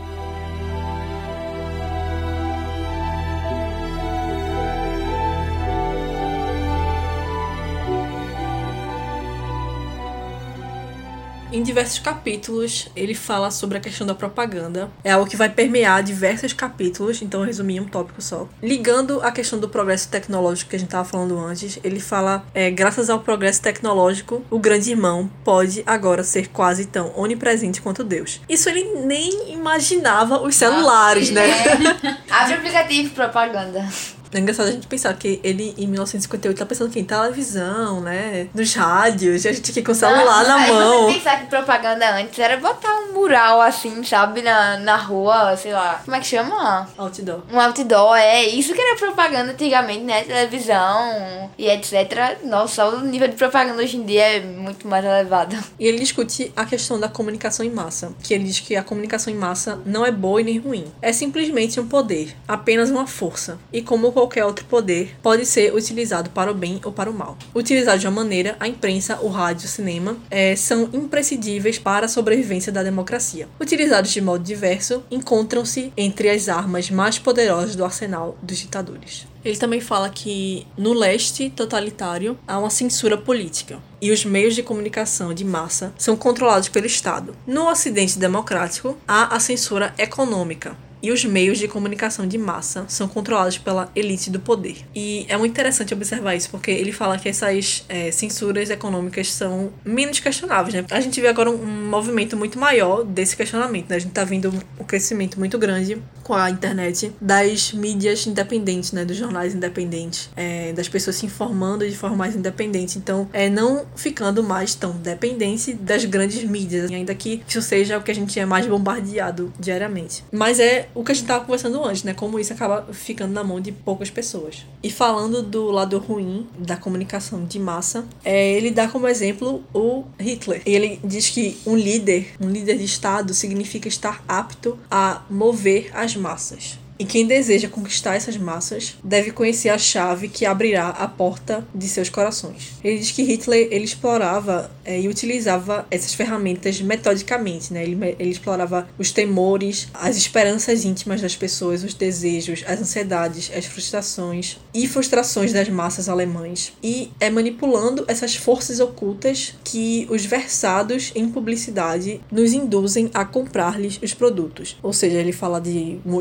Em diversos capítulos, ele fala sobre a questão da propaganda. É algo que vai permear diversos capítulos, então eu resumi em um tópico só. Ligando a questão do progresso tecnológico que a gente estava falando antes, ele fala: é, graças ao progresso tecnológico, o grande irmão pode agora ser quase tão onipresente quanto Deus. Isso ele nem imaginava os celulares, Ah, né? é. Abre o aplicativo propaganda. É engraçado a gente pensar que ele, em 1958, tá pensando que em televisão, né? Nos rádios, e a gente aqui com o celular na mão. Você pensar que propaganda antes era botar um mural assim, sabe, na, na rua, sei lá. Como é que chama? Outdoor. Um outdoor, é isso que era propaganda antigamente, né? Televisão e etc. Nossa, o nível de propaganda hoje em dia é muito mais elevado. E ele discute a questão da comunicação em massa, que ele diz que a comunicação em massa não é boa e nem ruim. É simplesmente um poder, apenas uma força. E como qualquer outro poder, pode ser utilizado para o bem ou para o mal. Utilizado de uma maneira, a imprensa, o rádio, o cinema eh, são imprescindíveis para a sobrevivência da democracia. Utilizados de modo diverso, encontram-se entre as armas mais poderosas do arsenal dos ditadores. Ele também fala que no leste totalitário há uma censura política e os meios de comunicação de massa são controlados pelo Estado. No ocidente democrático há a censura econômica e os meios de comunicação de massa são controlados pela elite do poder. E é muito interessante observar isso, porque ele fala que essas é, censuras econômicas são menos questionáveis, né? A gente vê agora um, movimento muito maior desse questionamento, né? A gente tá vendo um crescimento muito grande com a internet das mídias independentes, né? Dos jornais independentes, é, das pessoas se informando de forma mais independente. Então, é não ficando mais tão dependente das grandes mídias, ainda que isso seja o que a gente é mais bombardeado diariamente. Mas é o que a gente tava conversando antes, né? Como isso acaba ficando na mão de poucas pessoas. E falando do lado ruim da comunicação de massa, é, ele dá como exemplo o Hitler. Ele diz que um líder, um líder de Estado, significa estar apto a mover as massas. E quem deseja conquistar essas massas deve conhecer a chave que abrirá a porta de seus corações. Ele diz que Hitler ele explorava é, e utilizava essas ferramentas metodicamente, né? Ele, ele explorava os temores, as esperanças íntimas das pessoas, os desejos, as ansiedades, as frustrações e frustrações das massas alemães e é manipulando essas forças ocultas que os versados em publicidade nos induzem a comprar-lhes os produtos. Ou seja, ele fala de um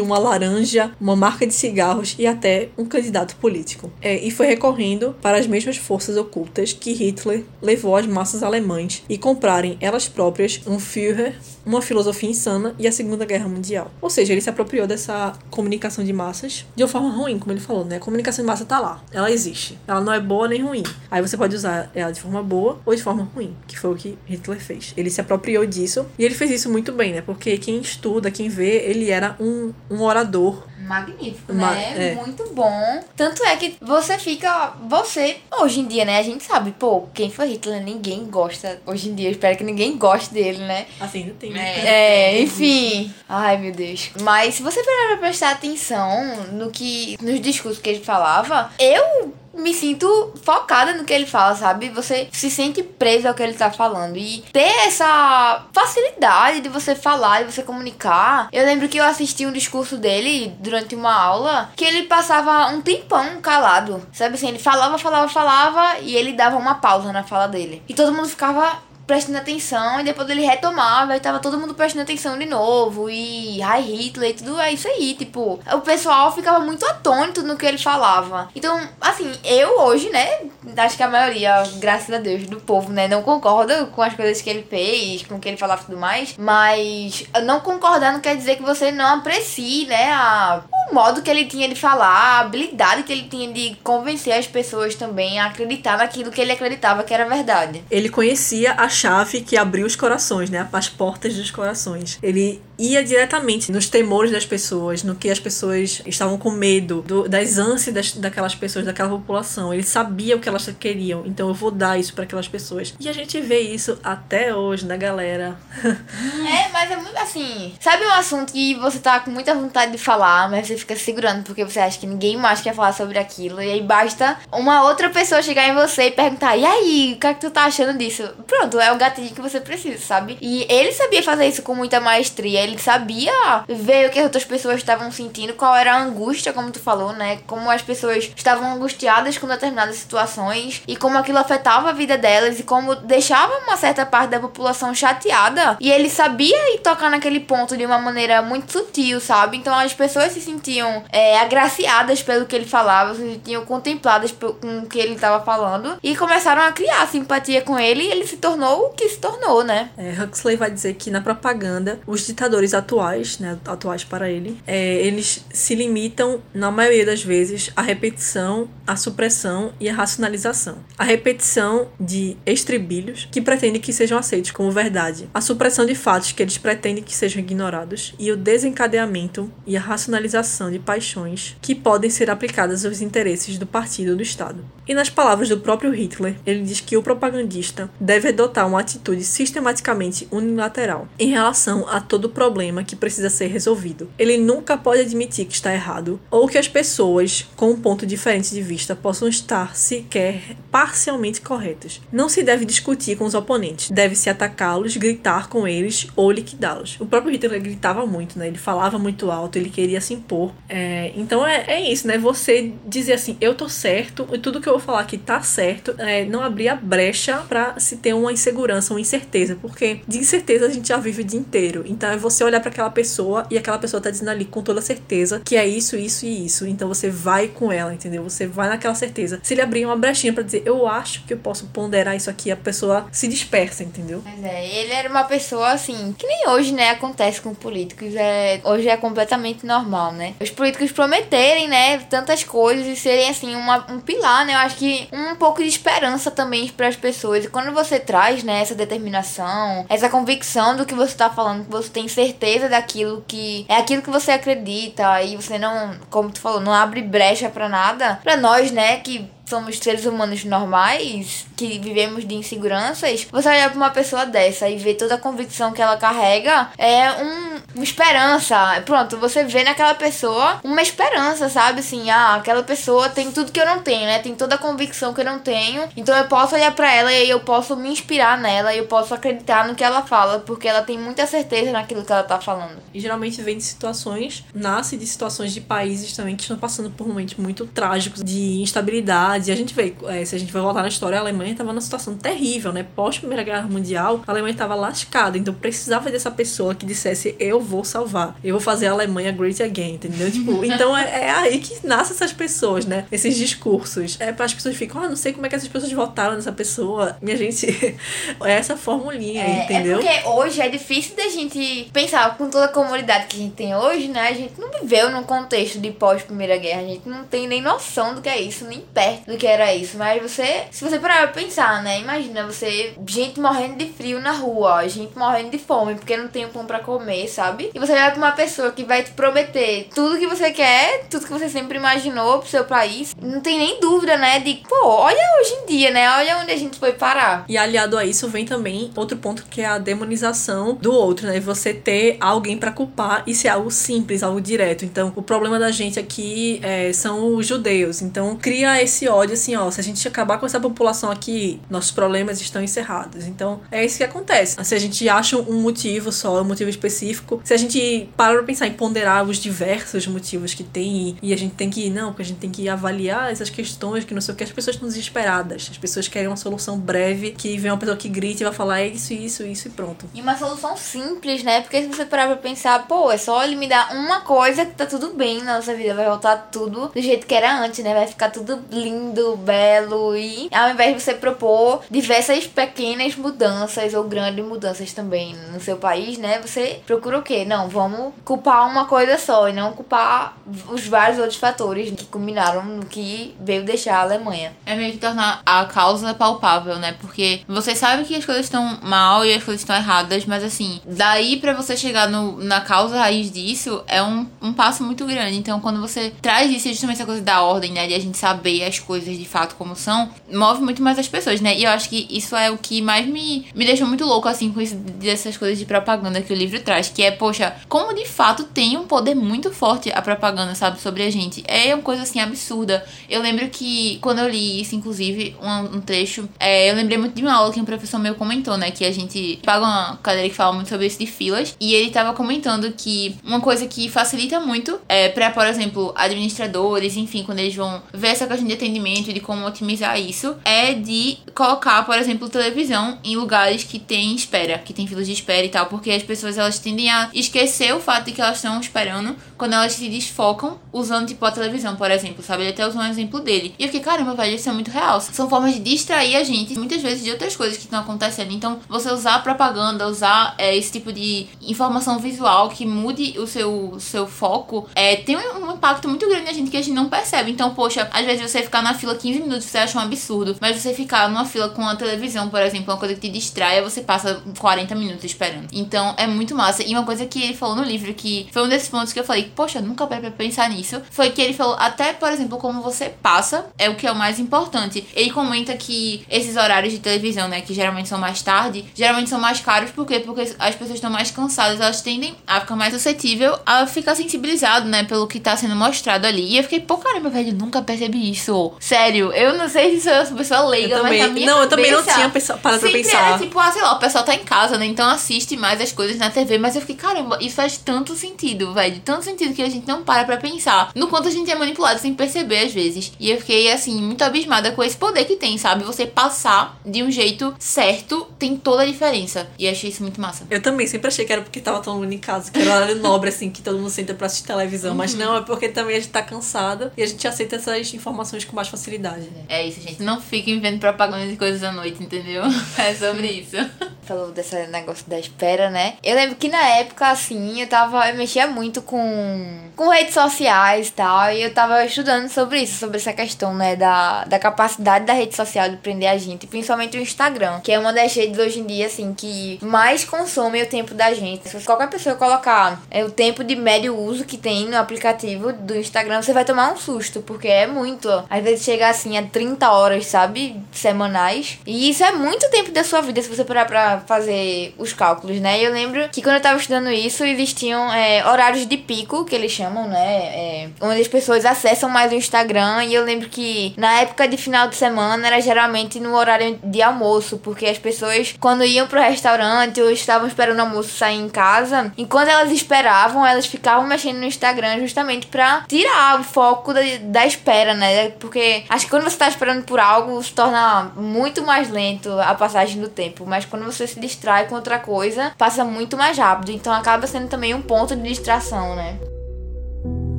uma laranja, uma marca de cigarros e até um candidato político. É, e foi recorrendo para as mesmas forças ocultas que Hitler levou as massas alemães e comprarem elas próprias um Führer, uma filosofia insana e a Segunda Guerra Mundial. Ou seja, ele se apropriou dessa comunicação de massas de uma forma ruim, como ele falou, né? A comunicação de massa tá lá, ela existe. Ela não é boa nem ruim. Aí você pode usar ela de forma boa ou de forma ruim, que foi o que Hitler fez. Ele se apropriou disso e ele fez isso muito bem, né? Porque quem estuda, quem vê, ele era um um orador. Magnífico, Ma né? É. Muito bom. Tanto é que você fica. Você, hoje em dia, né? A gente sabe, pô, quem foi Hitler? Ninguém gosta. Hoje em dia, eu espero que ninguém goste dele, né? Assim, não tem, né? É, enfim. Ai, meu Deus. Mas se você parar pra prestar atenção no que. nos discursos que ele falava, eu me sinto focada no que ele fala, sabe? Você se sente preso ao que ele tá falando. E ter essa facilidade de você falar, de você comunicar. Eu lembro que eu assisti um discurso dele durante uma aula que ele passava um tempão calado. Sabe assim, ele falava, falava, falava e ele dava uma pausa na fala dele. E todo mundo ficava prestando atenção e depois ele retomava e tava todo mundo prestando atenção de novo e ai Hitler e tudo é isso aí, tipo, o pessoal ficava muito atônito no que ele falava. Então, assim, eu hoje, né, acho que a maioria, graças a Deus, do povo, né, não concorda com as coisas que ele fez, com o que ele falava e tudo mais, mas não concordar não quer dizer que você não aprecie, né, a, o modo que ele tinha de falar, a habilidade que ele tinha de convencer as pessoas também a acreditar naquilo que ele acreditava que era verdade. Ele conhecia a chave que abriu os corações, né? As portas dos corações. Ele ia diretamente nos temores das pessoas, no que as pessoas estavam com medo, do, das ânsias das, daquelas pessoas, daquela população. Ele sabia o que elas queriam, então eu vou dar isso para aquelas pessoas. E a gente vê isso até hoje na galera. é, mas é muito assim. Sabe um assunto que você tá com muita vontade de falar, mas você fica segurando porque você acha que ninguém mais quer falar sobre aquilo, e aí basta uma outra pessoa chegar em você e perguntar: e aí, o que é que tu tá achando disso? Pronto, é o gatilho que você precisa, sabe? E ele sabia fazer isso com muita maestria ele sabia ver o que as outras pessoas estavam sentindo, qual era a angústia, como tu falou, né? Como as pessoas estavam angustiadas com determinadas situações e como aquilo afetava a vida delas e como deixava uma certa parte da população chateada. E ele sabia ir tocar naquele ponto de uma maneira muito sutil, sabe? Então as pessoas se sentiam é, agraciadas pelo que ele falava, se sentiam contempladas com o que ele estava falando e começaram a criar simpatia com ele e ele se tornou o que se tornou, né? É, Huxley vai dizer que na propaganda os ditadores atuais, né, atuais para ele, é, eles se limitam, na maioria das vezes, à repetição, à supressão e à racionalização. A repetição de estribilhos que pretendem que sejam aceitos como verdade, a supressão de fatos que eles pretendem que sejam ignorados e o desencadeamento e a racionalização de paixões que podem ser aplicadas aos interesses do partido ou do Estado. E nas palavras do próprio Hitler, ele diz que o propagandista deve adotar uma atitude sistematicamente unilateral em relação a todo problema que precisa ser resolvido. Ele nunca pode admitir que está errado ou que as pessoas com um ponto diferente de vista possam estar sequer parcialmente corretas. Não se deve discutir com os oponentes, deve-se atacá-los, gritar com eles ou liquidá-los. O próprio Hitler gritava muito, né? Ele falava muito alto, ele queria se impor. É, então é, é isso, né? Você dizer assim, eu tô certo e tudo que eu vou falar aqui tá certo, é, não abrir a brecha para se ter uma insegurança, uma incerteza, porque de incerteza a gente já vive o dia inteiro. Então é você olhar para aquela pessoa e aquela pessoa tá dizendo ali com toda certeza que é isso, isso e isso. Então você vai com ela, entendeu? Você vai naquela certeza. Se ele abrir uma brechinha para dizer, eu acho que eu posso ponderar isso aqui, a pessoa se dispersa, entendeu? Mas é, ele era uma pessoa assim, que nem hoje, né, acontece com políticos. É, hoje é completamente normal, né? Os políticos prometerem, né, tantas coisas e serem assim uma, um pilar, né? Eu acho que um pouco de esperança também para as pessoas. E quando você traz, né, essa determinação, essa convicção do que você tá falando, que você tem certeza certeza daquilo que é aquilo que você acredita e você não, como tu falou, não abre brecha para nada. Para nós, né, que somos seres humanos normais, que vivemos de inseguranças, você olhar pra uma pessoa dessa e ver toda a convicção que ela carrega, é um, uma esperança. Pronto, você vê naquela pessoa uma esperança, sabe? Assim, ah, aquela pessoa tem tudo que eu não tenho, né? Tem toda a convicção que eu não tenho. Então eu posso olhar para ela e eu posso me inspirar nela, eu posso acreditar no que ela fala, porque ela tem muita certeza naquilo que ela tá falando. E geralmente vem de situações, nasce de situações de países também que estão passando por momentos muito trágicos de instabilidade. E a gente vê, é, se a gente vai voltar na história, a Alemanha estava numa situação terrível, né? Pós Primeira Guerra Mundial, a Alemanha estava lascada, então precisava dessa pessoa que dissesse eu vou salvar, eu vou fazer a Alemanha great again, entendeu? Tipo, então é, é, aí que nascem essas pessoas, né? Esses discursos. É para as pessoas ficam, ah, não sei como é que essas pessoas votaram nessa pessoa. Minha gente, é essa formulinha, É, entendeu? é porque hoje é difícil da gente pensar com toda a comunidade que a gente tem hoje, né? A gente não viveu num contexto de pós-primeira guerra, a gente não tem nem noção do que é isso, nem perto do que era isso. Mas você, se você parar pensar, né? Imagina você, gente morrendo de frio na rua, gente morrendo de fome porque não tem pão pra comer, sabe? E você vai pra uma pessoa que vai te prometer tudo que você quer, tudo que você sempre imaginou pro seu país. Não tem nem dúvida, né? De, pô, olha hoje em dia, né? Olha onde a gente foi parar. E aliado a isso vem também outro ponto que é a demonização do outro, né? Você ter alguém pra culpar e ser algo simples, algo direto. Então, o problema da gente aqui é, são os judeus. Então, cria esse ódio assim, ó, se a gente acabar com essa população aqui, nossos problemas estão encerrados. Então, é isso que acontece. Se a gente acha um motivo só, um motivo específico, se a gente para pra pensar em ponderar os diversos motivos que tem e a gente tem que, não, porque a gente tem que avaliar essas questões que não sei o que, as pessoas estão desesperadas. As pessoas querem uma solução breve, que vem uma pessoa que grite e vai falar é isso, isso, isso e pronto. E uma solução simples, né? Porque se você parar pra pensar, pô, é só ele me dar uma coisa que tá tudo bem na nossa vida, vai voltar tudo do jeito que era antes, né? Vai ficar tudo lindo, belo e ao invés de você propor diversas pequenas mudanças ou grandes mudanças também no seu país, né? Você procura o quê? Não, vamos culpar uma coisa só e não culpar os vários outros fatores que combinaram no que veio deixar a Alemanha. É meio que tornar a causa palpável, né? Porque você sabe que as coisas estão mal e as coisas estão erradas, mas assim, daí pra você chegar no, na causa raiz disso é um, um passo muito grande. Então, quando você traz isso, justamente essa coisa da ordem, né? De a gente saber as coisas de fato como são, move muito mais as pessoas, né? E eu acho que isso é o que mais me, me deixou muito louco, assim, com isso, dessas coisas de propaganda que o livro traz. Que é, poxa, como de fato tem um poder muito forte a propaganda, sabe, sobre a gente. É uma coisa, assim, absurda. Eu lembro que quando eu li isso, inclusive, um, um trecho, é, eu lembrei muito de uma aula que um professor meu comentou, né? Que a gente paga uma cadeira que fala muito sobre isso de filas. E ele tava comentando que uma coisa que facilita muito é pra, por exemplo, administradores, enfim, quando eles vão ver essa questão de atendimento e de como otimizar isso, é de colocar, por exemplo, televisão em lugares que tem espera, que tem filas de espera e tal, porque as pessoas elas tendem a esquecer o fato de que elas estão esperando quando elas se desfocam usando, tipo, a televisão, por exemplo, sabe? Ele até usou um exemplo dele. E eu fiquei, caramba, velho, isso é muito real. São formas de distrair a gente, muitas vezes, de outras coisas que estão acontecendo. Então, você usar propaganda, usar é, esse tipo de informação visual que mude o seu, seu foco, é, tem um impacto muito grande na gente que a gente não percebe. Então, poxa, às vezes você ficar na fila 15 minutos você acha um absurdo, mas você ficar numa fila com a televisão, por exemplo, uma coisa que te distrai, você passa 40 minutos esperando. Então, é muito massa. E uma coisa que ele falou no livro, que foi um desses pontos que eu falei, poxa, nunca parei pra pensar nisso, foi que ele falou, até, por exemplo, como você passa, é o que é o mais importante. Ele comenta que esses horários de televisão, né, que geralmente são mais tarde, geralmente são mais caros, por quê? Porque as pessoas estão mais cansadas, elas tendem a ficar mais suscetível a ficar sensibilizado, né, pelo que tá sendo mostrado ali. E eu fiquei, pô, caramba, velho, nunca percebi isso. Sério, eu não sei se sou uma pessoa leiga, Eu mas também- na minha não, eu também não tinha pensa- parado pra pensar. Era tipo, ah, sei lá, o pessoal tá em casa, né, então assiste mais as coisas na TV, mas eu fiquei, caramba, isso faz tanto sentido, velho, tanto sentido que a gente não para pra pensar no quanto a gente é manipulado sem perceber às vezes. E eu fiquei, assim, muito abismada com esse poder que tem, sabe? Você passar de um jeito certo tem toda a diferença. E eu achei isso muito massa. Eu também sempre achei que era porque tava todo mundo em casa, que era horário nobre, assim, que todo mundo senta pra assistir televisão. Mas não, é porque também a gente tá cansado e a gente aceita essas informações com mais facilidade. É isso, gente. Não fiquem vendo propaganda de coisas à noite, entendeu? É sobre isso. Falou desse negócio da espera, né? Eu lembro que na época, assim, eu tava. Eu mexia muito com, com redes sociais e tal. E eu tava estudando sobre isso, sobre essa questão, né? Da, da capacidade da rede social de prender a gente, principalmente o Instagram, que é uma das redes hoje em dia, assim, que mais consome o tempo da gente. Se qualquer pessoa colocar é, o tempo de médio uso que tem no aplicativo do Instagram, você vai tomar um susto, porque é muito. Às vezes chega assim a 30 horas, sabe? Semanais. E isso é muito tempo da sua vida se você parar pra fazer os cálculos, né? E eu lembro que quando eu tava estudando isso, existiam é, horários de pico, que eles chamam, né? É, onde as pessoas acessam mais o Instagram. E eu lembro que na época de final de semana era geralmente no horário de almoço, porque as pessoas, quando iam pro restaurante ou estavam esperando o almoço sair em casa, enquanto elas esperavam, elas ficavam mexendo no Instagram justamente pra tirar o foco da, da espera, né? Porque acho que quando você tá esperando por algo, se torna muito mais lento a passagem do tempo. Mas quando você se distrai com outra coisa, passa muito mais rápido. Então acaba sendo também um ponto de distração, né?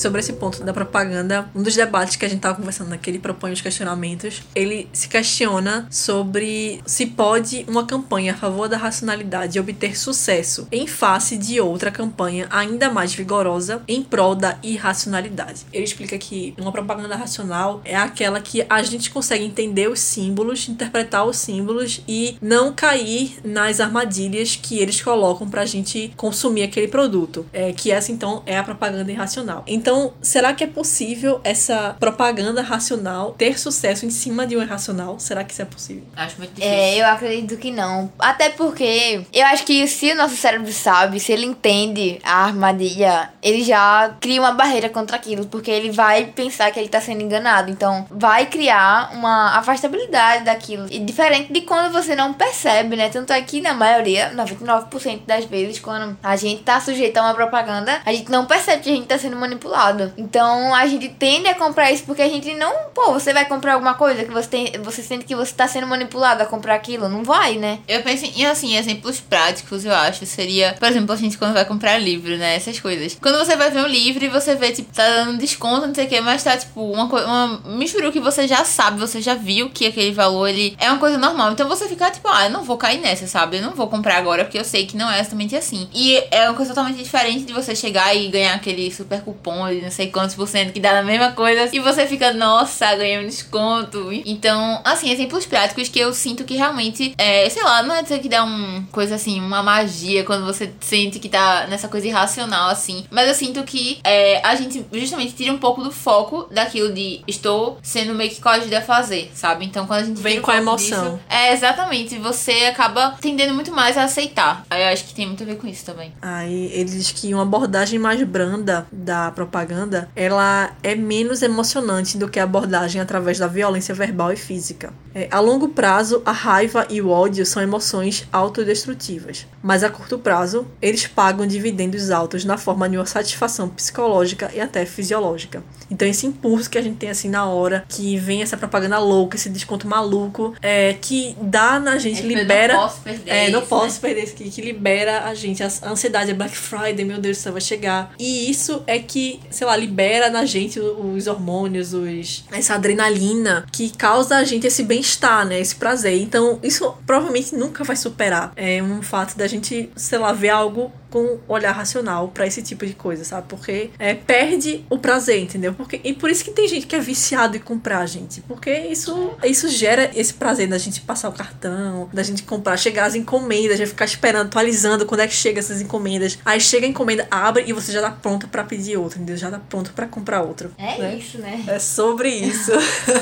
Sobre esse ponto da propaganda, um dos debates que a gente tava conversando naquele propõe os questionamentos, ele se questiona sobre se pode uma campanha a favor da racionalidade obter sucesso em face de outra campanha ainda mais vigorosa em prol da irracionalidade. Ele explica que uma propaganda racional é aquela que a gente consegue entender os símbolos, interpretar os símbolos e não cair nas armadilhas que eles colocam pra gente consumir aquele produto. É, que essa então é a propaganda irracional. Então então, será que é possível essa propaganda racional ter sucesso em cima de um irracional? Será que isso é possível? Acho muito difícil. É, eu acredito que não. Até porque eu acho que se o nosso cérebro sabe, se ele entende a armadilha, ele já cria uma barreira contra aquilo, porque ele vai pensar que ele tá sendo enganado. Então, vai criar uma afastabilidade daquilo. E diferente de quando você não percebe, né? Tanto é que na maioria, 99% das vezes, quando a gente tá sujeito a uma propaganda, a gente não percebe que a gente tá sendo manipulado Então a gente tende a comprar isso porque a gente não. Pô, você vai comprar alguma coisa que você tem. Você sente que você tá sendo manipulado a comprar aquilo. Não vai, né? Eu penso em, assim, exemplos práticos, eu acho. Seria, por exemplo, a gente quando vai comprar livro, né? Essas coisas. Quando você vai ver um livro e você vê, tipo, tá dando desconto, não sei o que, mas tá, tipo, uma, uma mistura que você já sabe, você já viu que aquele valor ele é uma coisa normal. Então você fica, tipo, ah, eu não vou cair nessa, sabe? Eu não vou comprar agora porque eu sei que não é exatamente assim. E é uma coisa totalmente diferente de você chegar e ganhar aquele super cupom de não sei quantos por cento que dá na mesma coisa e você fica, nossa, ganhei um desconto. Então, assim, exemplos práticos que eu sinto que realmente, é, sei lá, não é dizer que dá um coisa assim, uma magia quando você sente que tá nessa coisa irracional assim, mas eu sinto que é, a gente justamente tira um pouco do foco daquilo de estou sendo meio que coagido a fazer, sabe? Então, quando a gente vem com a emoção. Disso, é, exatamente, você acaba tendendo muito mais a aceitar. Aí eu acho que tem muito a ver com isso também. Aí ele diz que uma abordagem mais branda da propaganda, ela é menos emocionante do que a abordagem através da violência verbal e física. É, a longo prazo, a raiva e o ódio são emoções autodestrutivas, mas a curto prazo, eles pagam dividendos altos na forma de uma satisfação psicológica e até fisiológica. Então, esse impulso que a gente tem assim na hora, que vem essa propaganda louca, esse desconto maluco, é, que dá na gente, é, libera. Não posso perder. É, não isso, posso né? perder isso aqui, que libera a gente. A ansiedade é Black Friday, meu Deus do céu, vai chegar. E isso é que, sei lá, libera na gente os hormônios, os, essa adrenalina que causa a gente esse bem-estar, né? Esse prazer. Então, isso provavelmente nunca vai superar. É um fato da gente, sei lá, ver algo com olhar racional para esse tipo de coisa, sabe? Porque é, perde o prazer, entendeu? Porque, e por isso que tem gente que é viciado em comprar, gente. Porque isso, isso gera esse prazer da gente passar o cartão, da gente comprar, chegar as encomendas, já ficar esperando, atualizando quando é que chega essas encomendas. Aí chega a encomenda, abre e você já tá pronto para pedir outra, entendeu? Já tá pronto para comprar outro. É né? isso, né? É sobre isso.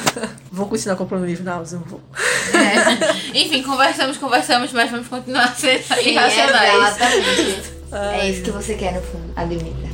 vou continuar comprando livro na Amazon, vou. É. Enfim, conversamos, conversamos, mas vamos continuar sendo irracionais. Exatamente. Ai. É isso que você quer no fundo, admita.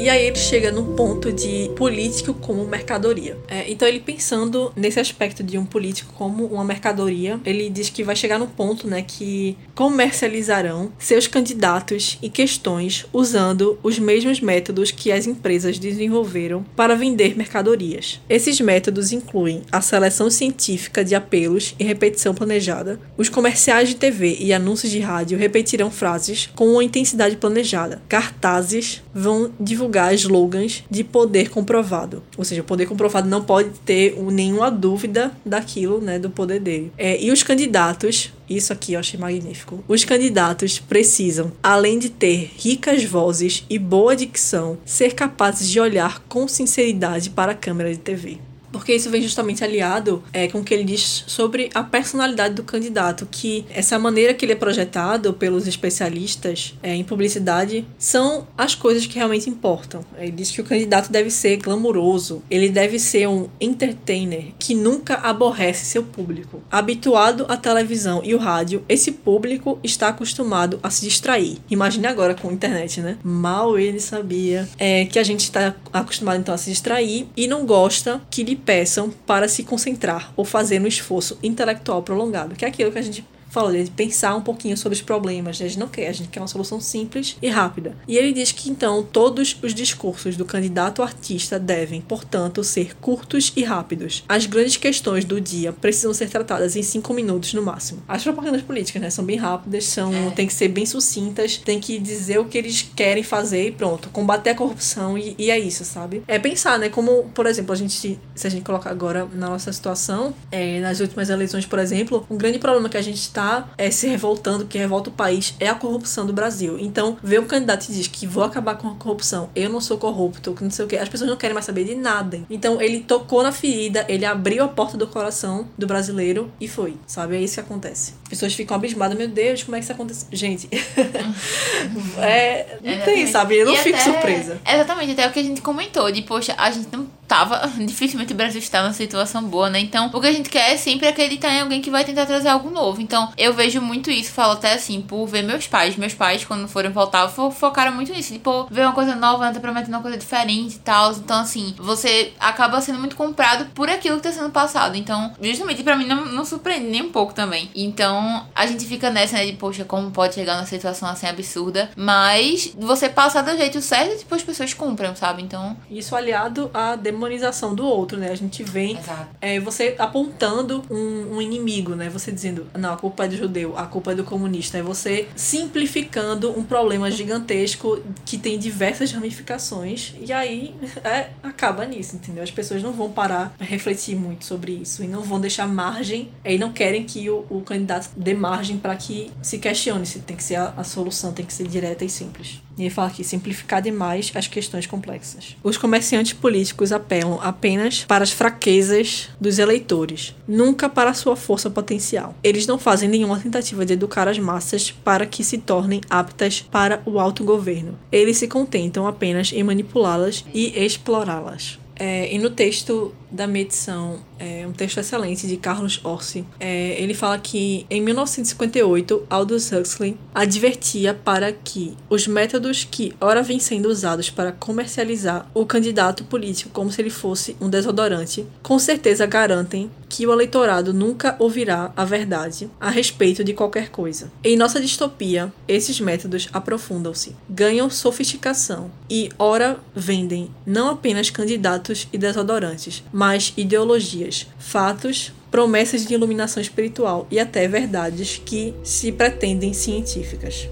E aí ele chega num ponto de político como mercadoria. É, então ele pensando nesse aspecto de um político como uma mercadoria, ele diz que vai chegar num ponto, né, que comercializarão seus candidatos e questões usando os mesmos métodos que as empresas desenvolveram para vender mercadorias. Esses métodos incluem a seleção científica de apelos e repetição planejada. Os comerciais de TV e anúncios de rádio repetirão frases com uma intensidade planejada. Cartazes vão divulgar slogans de poder comprovado. Ou seja, o poder comprovado não pode ter nenhuma dúvida daquilo, né, do poder dele. É, e os candidatos isso aqui eu achei magnífico. Os candidatos precisam, além de ter ricas vozes e boa dicção, ser capazes de olhar com sinceridade para a câmera de TV porque isso vem justamente aliado é, com o que ele diz sobre a personalidade do candidato, que essa maneira que ele é projetado pelos especialistas é, em publicidade são as coisas que realmente importam. Ele diz que o candidato deve ser glamuroso, ele deve ser um entertainer que nunca aborrece seu público. Habituado à televisão e o rádio, esse público está acostumado a se distrair. Imagine agora com a internet, né? Mal ele sabia é, que a gente está acostumado então a se distrair e não gosta que lhe peçam para se concentrar ou fazer um esforço intelectual prolongado, que é aquilo que a gente falou de pensar um pouquinho sobre os problemas. Né? A gente não quer, a gente quer uma solução simples e rápida. E ele diz que então todos os discursos do candidato artista devem, portanto, ser curtos e rápidos. As grandes questões do dia precisam ser tratadas em cinco minutos no máximo. As propagandas políticas, né, são bem rápidas, são é. tem que ser bem sucintas, tem que dizer o que eles querem fazer e pronto, combater a corrupção e, e é isso, sabe? É pensar, né, como por exemplo a gente se a gente colocar agora na nossa situação, é, nas últimas eleições, por exemplo, um grande problema que a gente está está é, se revoltando, que revolta o país, é a corrupção do Brasil. Então, ver um candidato e diz que vou acabar com a corrupção, eu não sou corrupto, que não sei o que, as pessoas não querem mais saber de nada. Então, ele tocou na ferida, ele abriu a porta do coração do brasileiro e foi, sabe? É isso que acontece. As pessoas ficam abismadas, meu Deus, como é que isso acontece? Gente, é, não tem, sabe? Eu não e fico até, surpresa. Exatamente, até o que a gente comentou, de, poxa, a gente não tava, dificilmente o Brasil está numa situação boa, né? Então, o que a gente quer é sempre acreditar em alguém que vai tentar trazer algo novo. Então, eu vejo muito isso, falo até assim, por ver meus pais. Meus pais, quando foram voltar, focaram muito nisso. Tipo, ver uma coisa nova, né? Tá prometendo uma coisa diferente e tal. Então, assim, você acaba sendo muito comprado por aquilo que tá sendo passado. Então, justamente para mim não, não surpreende nem um pouco também. Então, a gente fica nessa, né? De, poxa, como pode chegar numa situação assim absurda. Mas você passar do jeito certo, tipo, as pessoas cumprem, sabe? Então. Isso aliado a democracia demonização do outro, né? A gente vem é, você apontando um, um, inimigo, né? Você dizendo, não, a culpa é do judeu, a culpa é do comunista. É você simplificando um problema gigantesco que tem diversas ramificações. E aí é, acaba nisso, entendeu? As pessoas não vão parar a refletir muito sobre isso e não vão deixar margem e não querem que o, o candidato dê margem para que se questione se tem que ser a, a solução, tem que ser direta e simples. E ele fala aqui, simplificar demais as questões complexas. Os comerciantes políticos apelam apenas para as fraquezas dos eleitores, nunca para a sua força potencial. Eles não fazem nenhuma tentativa de educar as massas para que se tornem aptas para o autogoverno. Eles se contentam apenas em manipulá-las e explorá-las. É, e no texto da medição é um texto excelente de Carlos Orsi. É, ele fala que em 1958 Aldous Huxley advertia para que os métodos que ora vêm sendo usados para comercializar o candidato político como se ele fosse um desodorante, com certeza garantem que o eleitorado nunca ouvirá a verdade a respeito de qualquer coisa. Em nossa distopia, esses métodos aprofundam-se, ganham sofisticação e ora vendem não apenas candidatos e desodorantes, mas ideologias, fatos, promessas de iluminação espiritual e até verdades que se pretendem científicas.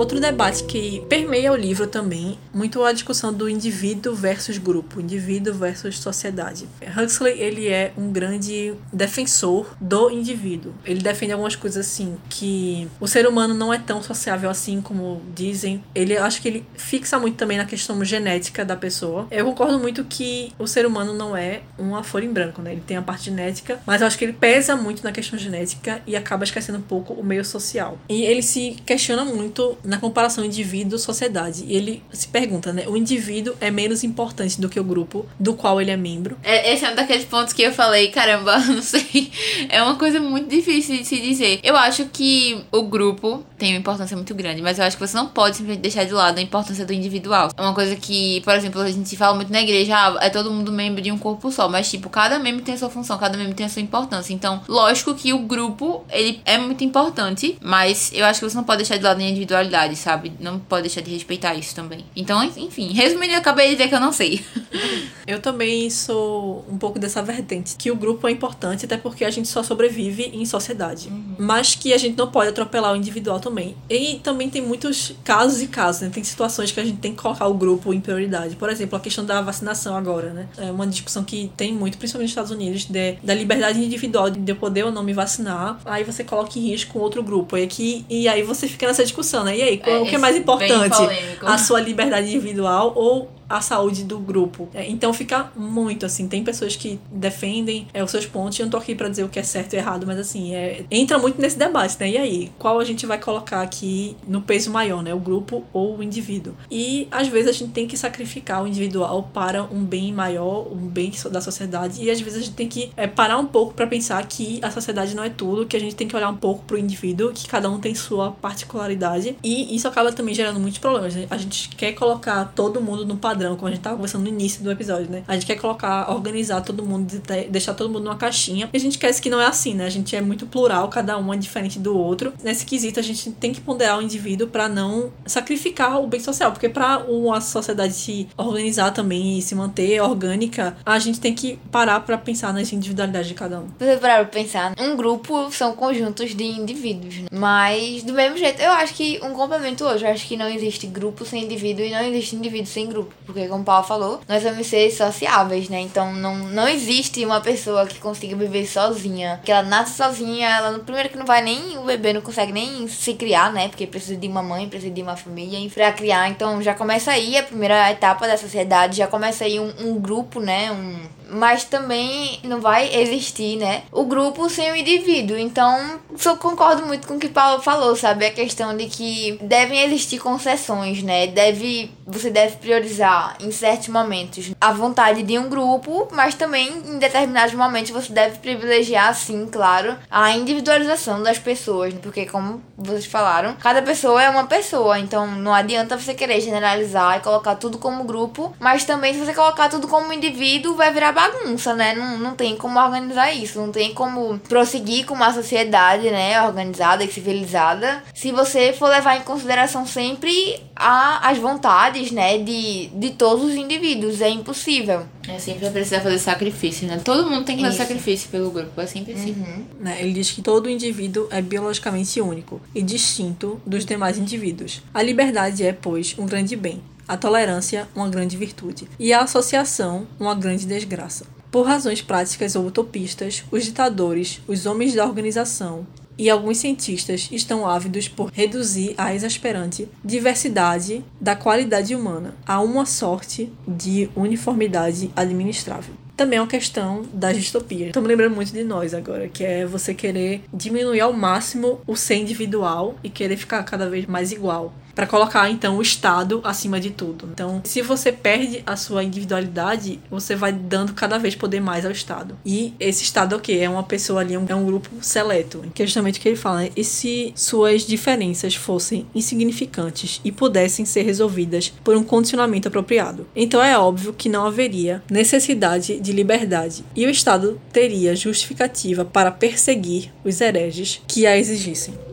Outro debate que permeia o livro também, muito a discussão do indivíduo versus grupo, indivíduo versus sociedade. Huxley, ele é um grande defensor do indivíduo. Ele defende algumas coisas assim, que o ser humano não é tão sociável assim como dizem. Ele acho que ele fixa muito também na questão genética da pessoa. Eu concordo muito que o ser humano não é uma folha em branco, né? Ele tem a parte genética, mas eu acho que ele pesa muito na questão genética e acaba esquecendo um pouco o meio social. E ele se questiona muito na comparação indivíduo-sociedade. E ele se pergunta, né? O indivíduo é menos importante do que o grupo do qual ele é membro. É, esse é um daqueles pontos que eu falei, caramba, não sei. É uma coisa muito difícil de se dizer. Eu acho que o grupo tem uma importância muito grande, mas eu acho que você não pode simplesmente deixar de lado a importância do individual. É uma coisa que, por exemplo, a gente fala muito na igreja, ah, é todo mundo membro de um corpo só, mas tipo, cada membro tem a sua função, cada membro tem a sua importância. Então, lógico que o grupo, ele é muito importante, mas eu acho que você não pode deixar de lado a individualidade, sabe? Não pode deixar de respeitar isso também. Então, enfim, resumindo, eu acabei de dizer que eu não sei. Eu também sou um pouco dessa vertente, que o grupo é importante, até porque a gente só sobrevive em sociedade. Uhum. Mas que a gente não pode atropelar o individual também. E também tem muitos casos e casos, né? Tem situações que a gente tem que colocar o grupo em prioridade. Por exemplo, a questão da vacinação agora, né? É uma discussão que tem muito, principalmente nos Estados Unidos, de, da liberdade individual de eu poder ou não me vacinar. Aí você coloca em risco outro grupo. E, aqui, e aí você fica nessa discussão, né? E aí, qual, é, o que é mais importante? A sua liberdade individual ou a saúde do grupo. É, então fica muito assim. Tem pessoas que defendem é, os seus pontos. Eu não tô aqui pra dizer o que é certo e errado, mas assim, é, entra muito nesse debate, né? E aí, qual a gente vai colocar aqui no peso maior, né? O grupo ou o indivíduo? E às vezes a gente tem que sacrificar o individual para um bem maior, um bem da sociedade. E às vezes a gente tem que é, parar um pouco para pensar que a sociedade não é tudo, que a gente tem que olhar um pouco pro indivíduo, que cada um tem sua particularidade. E isso acaba também gerando muitos problemas. Né? A gente quer colocar todo mundo no padrão padrão, como a gente tava conversando no início do episódio, né? A gente quer colocar, organizar todo mundo, deixar todo mundo numa caixinha. E a gente quer que não é assim, né? A gente é muito plural, cada um é diferente do outro. Nesse quesito, a gente tem que ponderar o indivíduo para não sacrificar o bem social, porque para uma sociedade se organizar também e se manter orgânica, a gente tem que parar para pensar nas individualidades de cada um. Você parar pra pensar, um grupo são conjuntos de indivíduos, né? Mas, do mesmo jeito, eu acho que um complemento hoje, eu acho que não existe grupo sem indivíduo e não existe indivíduo sem grupo, porque como o Paulo falou, nós somos seres sociáveis, né? Então não, não existe uma pessoa que consiga viver sozinha. Que ela nasce sozinha, ela primeiro que não vai nem. O bebê não consegue nem se criar, né? Porque precisa de uma mãe, precisa de uma família pra criar. Então já começa aí a primeira etapa da sociedade, já começa aí um, um grupo, né? Um, mas também não vai existir, né? O grupo sem o indivíduo. Então, só concordo muito com o que Paulo falou, sabe? A questão de que devem existir concessões, né? Deve, você deve priorizar em certos momentos a vontade de um grupo, mas também em determinados momentos você deve privilegiar, sim, claro, a individualização das pessoas, porque como vocês falaram, cada pessoa é uma pessoa, então não adianta você querer generalizar e colocar tudo como grupo, mas também se você colocar tudo como indivíduo, vai virar bagunça, né? Não, não tem como organizar isso, não tem como prosseguir com uma sociedade, né, organizada e civilizada, se você for levar em consideração sempre a, as vontades, né, de, de todos os indivíduos. É impossível. É sempre vai precisar fazer sacrifício, né? Todo mundo tem que fazer sacrifício pelo grupo, é sempre assim. Uhum. Né? Ele diz que todo indivíduo é biologicamente único e distinto dos demais indivíduos. A liberdade é, pois, um grande bem a tolerância uma grande virtude e a associação uma grande desgraça. Por razões práticas ou utopistas, os ditadores, os homens da organização e alguns cientistas estão ávidos por reduzir a exasperante diversidade da qualidade humana a uma sorte de uniformidade administrável também é uma questão da distopia. Estou me lembrando muito de nós agora, que é você querer diminuir ao máximo o ser individual e querer ficar cada vez mais igual para colocar então o Estado acima de tudo. Então, se você perde a sua individualidade, você vai dando cada vez poder mais ao Estado. E esse Estado é o quê? É uma pessoa ali, é um grupo seleto. Que é justamente o que ele fala, né? E se suas diferenças fossem insignificantes e pudessem ser resolvidas por um condicionamento apropriado? Então é óbvio que não haveria necessidade de liberdade e o Estado teria justificativa para perseguir os hereges que a exigissem.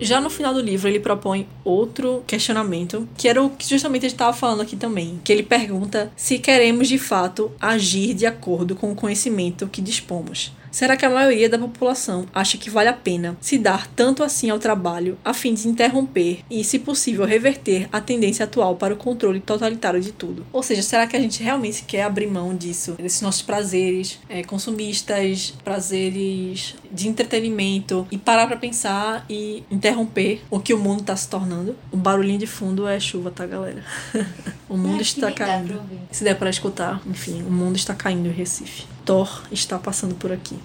Já no final do livro, ele propõe outro questionamento, que era o que justamente a gente estava falando aqui também. Que ele pergunta se queremos de fato agir de acordo com o conhecimento que dispomos. Será que a maioria da população acha que vale a pena se dar tanto assim ao trabalho a fim de interromper e, se possível, reverter a tendência atual para o controle totalitário de tudo? Ou seja, será que a gente realmente quer abrir mão disso, desses nossos prazeres é, consumistas, prazeres de entretenimento e parar pra pensar e interromper o que o mundo tá se tornando. O barulhinho de fundo é chuva, tá, galera? o mundo É, está caindo. Se der pra escutar, enfim, o mundo está caindo em Recife. Thor está passando por aqui.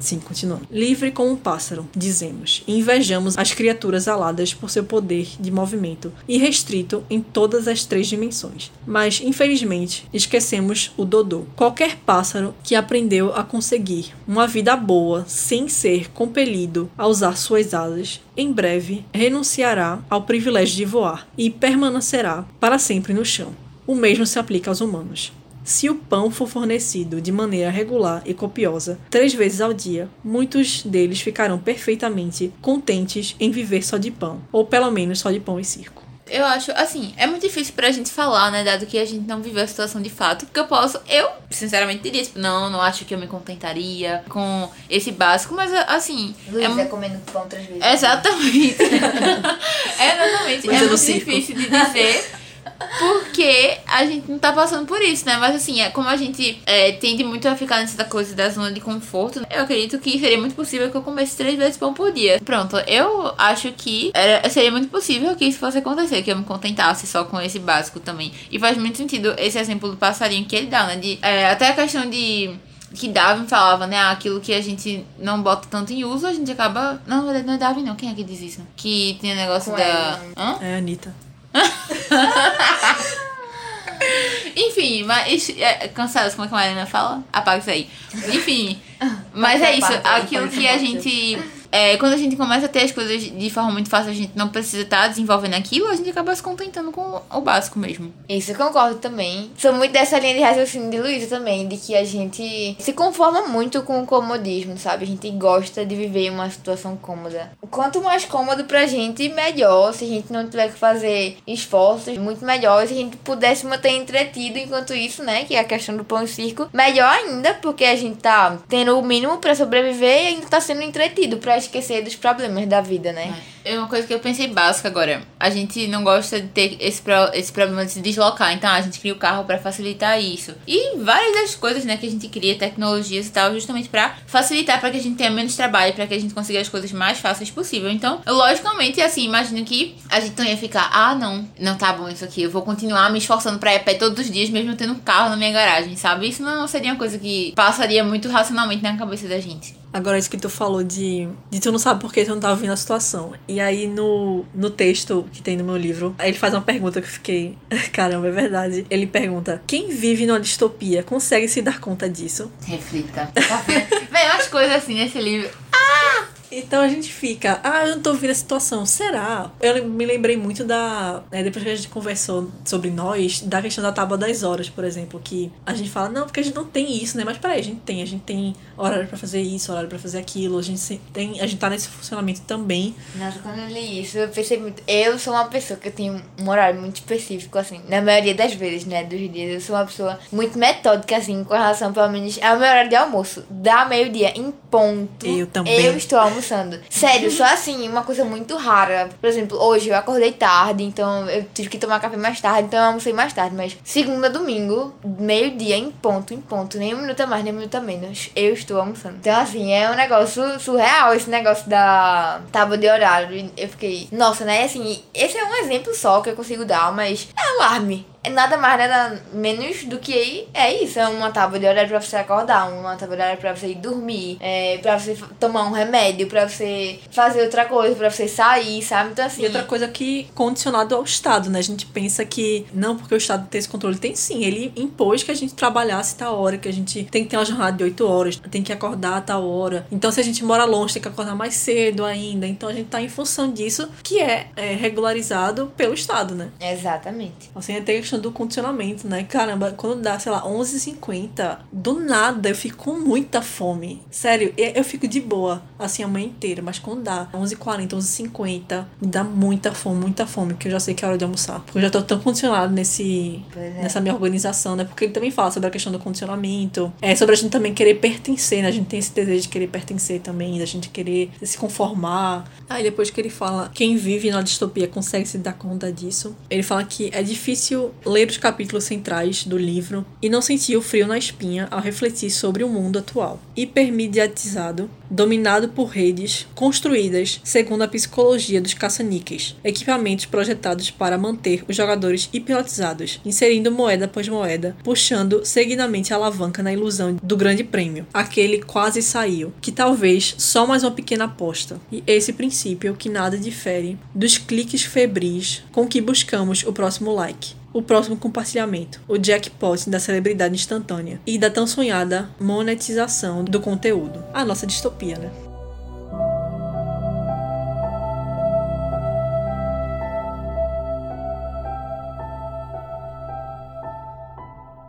Sim, continuando. Livre como um pássaro, dizemos, e invejamos as criaturas aladas por seu poder de movimento, irrestrito em todas as três dimensões. Mas, infelizmente, esquecemos o Dodô. Qualquer pássaro que aprendeu a conseguir uma vida boa sem ser compelido a usar suas asas, em breve renunciará ao privilégio de voar e permanecerá para sempre no chão. O mesmo se aplica aos humanos. Se o pão for fornecido de maneira regular e copiosa, três vezes ao dia, muitos deles ficarão perfeitamente contentes em viver só de pão, ou pelo menos só de pão e circo. Eu acho, assim, é muito difícil pra gente falar, né? Dado que a gente não viveu a situação de fato. Porque eu posso, eu, sinceramente, diria, tipo, não, não acho que eu me contentaria com esse básico, mas, assim. é Luísa mu- comendo pão três vezes. Exatamente. Exatamente. É no muito circo. difícil de dizer. Porque a gente não tá passando por isso, né? Mas assim, é como a gente é, tende muito a ficar nessa coisa da zona de conforto, né? eu acredito que seria muito possível que eu comesse três vezes pão por dia. Pronto, eu acho que era, seria muito possível que isso fosse acontecer, que eu me contentasse só com esse básico também. E faz muito sentido esse exemplo do passarinho que ele dá, né? De, é, até a questão de que Darwin falava, né? Aquilo que a gente não bota tanto em uso, a gente acaba. Não, na verdade, não é Darwin, não. Quem é que diz isso? Que tem o negócio Com da. ela. Hã? É, Anitta. Enfim, mas. É, cansados, como é que a Marina fala? Apaga isso aí. Enfim. Mas é isso. Aquilo que a gente. É, quando a gente começa a ter as coisas de forma muito fácil, a gente não precisa estar desenvolvendo aquilo, a gente acaba se contentando com o básico mesmo. Isso, eu concordo também. Sou muito dessa linha de raciocínio de Luísa também, de que a gente se conforma muito com o comodismo, sabe? A gente gosta de viver uma situação cômoda. Quanto mais cômodo pra gente, melhor. Se a gente não tiver que fazer esforços, muito melhor. Se a gente pudesse manter entretido enquanto isso, né? Que é a questão do pão e circo. Melhor ainda, porque a gente tá tendo o mínimo pra sobreviver e ainda tá sendo entretido pra esquecer dos problemas da vida, né? É uma coisa que eu pensei básica agora. A gente não gosta de ter esse, pro- esse problema de se deslocar, então a gente cria o carro pra facilitar isso. E várias das coisas, né, que a gente cria, tecnologias e tal, justamente pra facilitar, pra que a gente tenha menos trabalho, pra que a gente consiga as coisas mais fáceis possível. Então, logicamente, assim, imagino que a gente não ia ficar, ah, não, não tá bom isso aqui, eu vou continuar me esforçando pra ir a pé todos os dias, mesmo tendo um carro na minha garagem, sabe? Isso não seria uma coisa que passaria muito racionalmente na cabeça da gente. Agora, isso que tu falou de, de tu não sabe por que tu não tá vendo a situação. E aí, no, no texto que tem no meu livro, ele faz uma pergunta que eu fiquei. Caramba, é verdade. Ele pergunta: Quem vive numa distopia consegue se dar conta disso? Reflita. Tá? Vem umas coisas assim nesse livro. Então a gente fica, ah, eu não tô vendo a situação, será? Eu me lembrei muito da. né, depois que a gente conversou sobre nós, da questão da tábua das horas, por exemplo, que a gente fala, não, porque a gente não tem isso, né? Mas peraí, a gente tem, a gente tem horário pra fazer isso, horário pra fazer aquilo, a gente tem, a gente tá nesse funcionamento também. Nossa, quando eu li isso, eu pensei muito. Eu sou uma pessoa que eu tenho um horário muito específico, assim. Na maioria das vezes, né? Dos dias. Eu sou uma pessoa muito metódica, assim, com relação, pelo menos, ao meu horário de almoço. Da meio-dia em ponto. Eu também. Eu estou almoçando. Sério, só assim, uma coisa muito rara. Por exemplo, hoje eu acordei tarde, então eu tive que tomar café mais tarde, então eu almocei mais tarde. Mas segunda, domingo, meio-dia em ponto, em ponto. Nem um minuto a mais, nem um minuto a menos. Eu estou almoçando. Então, assim, é um negócio surreal esse negócio da tábua de horário. Eu fiquei, nossa, né? Assim, esse é um exemplo só que eu consigo dar, mas é alarme. É nada mais, nada menos do que é isso. É uma tábua de horário pra você acordar, uma tábua de horário pra você ir dormir, é, pra você tomar um remédio, pra você fazer outra coisa, pra você sair, sabe? Então, assim. E outra coisa que condicionado ao Estado, né? A gente pensa que não porque o Estado tem esse controle, tem sim. Ele impôs que a gente trabalhasse tal hora, que a gente tem que ter uma jornada de 8 horas, tem que acordar a tal hora. Então, se a gente mora longe, tem que acordar mais cedo ainda. Então, a gente tá em função disso, que é, é regularizado pelo Estado, né? Exatamente. Assim, tem a questão do condicionamento, né? Caramba, quando dá, sei lá, 11h50, do nada eu fico com muita fome. Sério, eu, eu fico de boa, assim, a manhã inteira. Mas quando dá 11h40, 11h50, me dá muita fome, muita fome, que eu já sei que é hora de almoçar. Porque eu já tô tão condicionado nesse, é. nessa minha organização, né? Porque ele também fala sobre a questão do condicionamento. É sobre a gente também querer pertencer, né? A gente tem esse desejo de querer pertencer também, da gente querer se conformar. Aí depois que ele fala quem vive na distopia consegue se dar conta disso, ele fala que é difícil ler os capítulos centrais do livro e não sentir o frio na espinha ao refletir sobre o mundo atual. Hipermediatizado, dominado por redes construídas segundo a psicologia dos caça-níqueis, equipamentos projetados para manter os jogadores hipnotizados, inserindo moeda após moeda, puxando seguidamente a alavanca na ilusão do grande prêmio. Aquele quase saiu, que talvez só mais uma pequena aposta. E esse princípio que nada difere dos cliques febris com que buscamos o próximo like o próximo compartilhamento, o jackpot da celebridade instantânea e da tão sonhada monetização do conteúdo. A nossa distopia, né?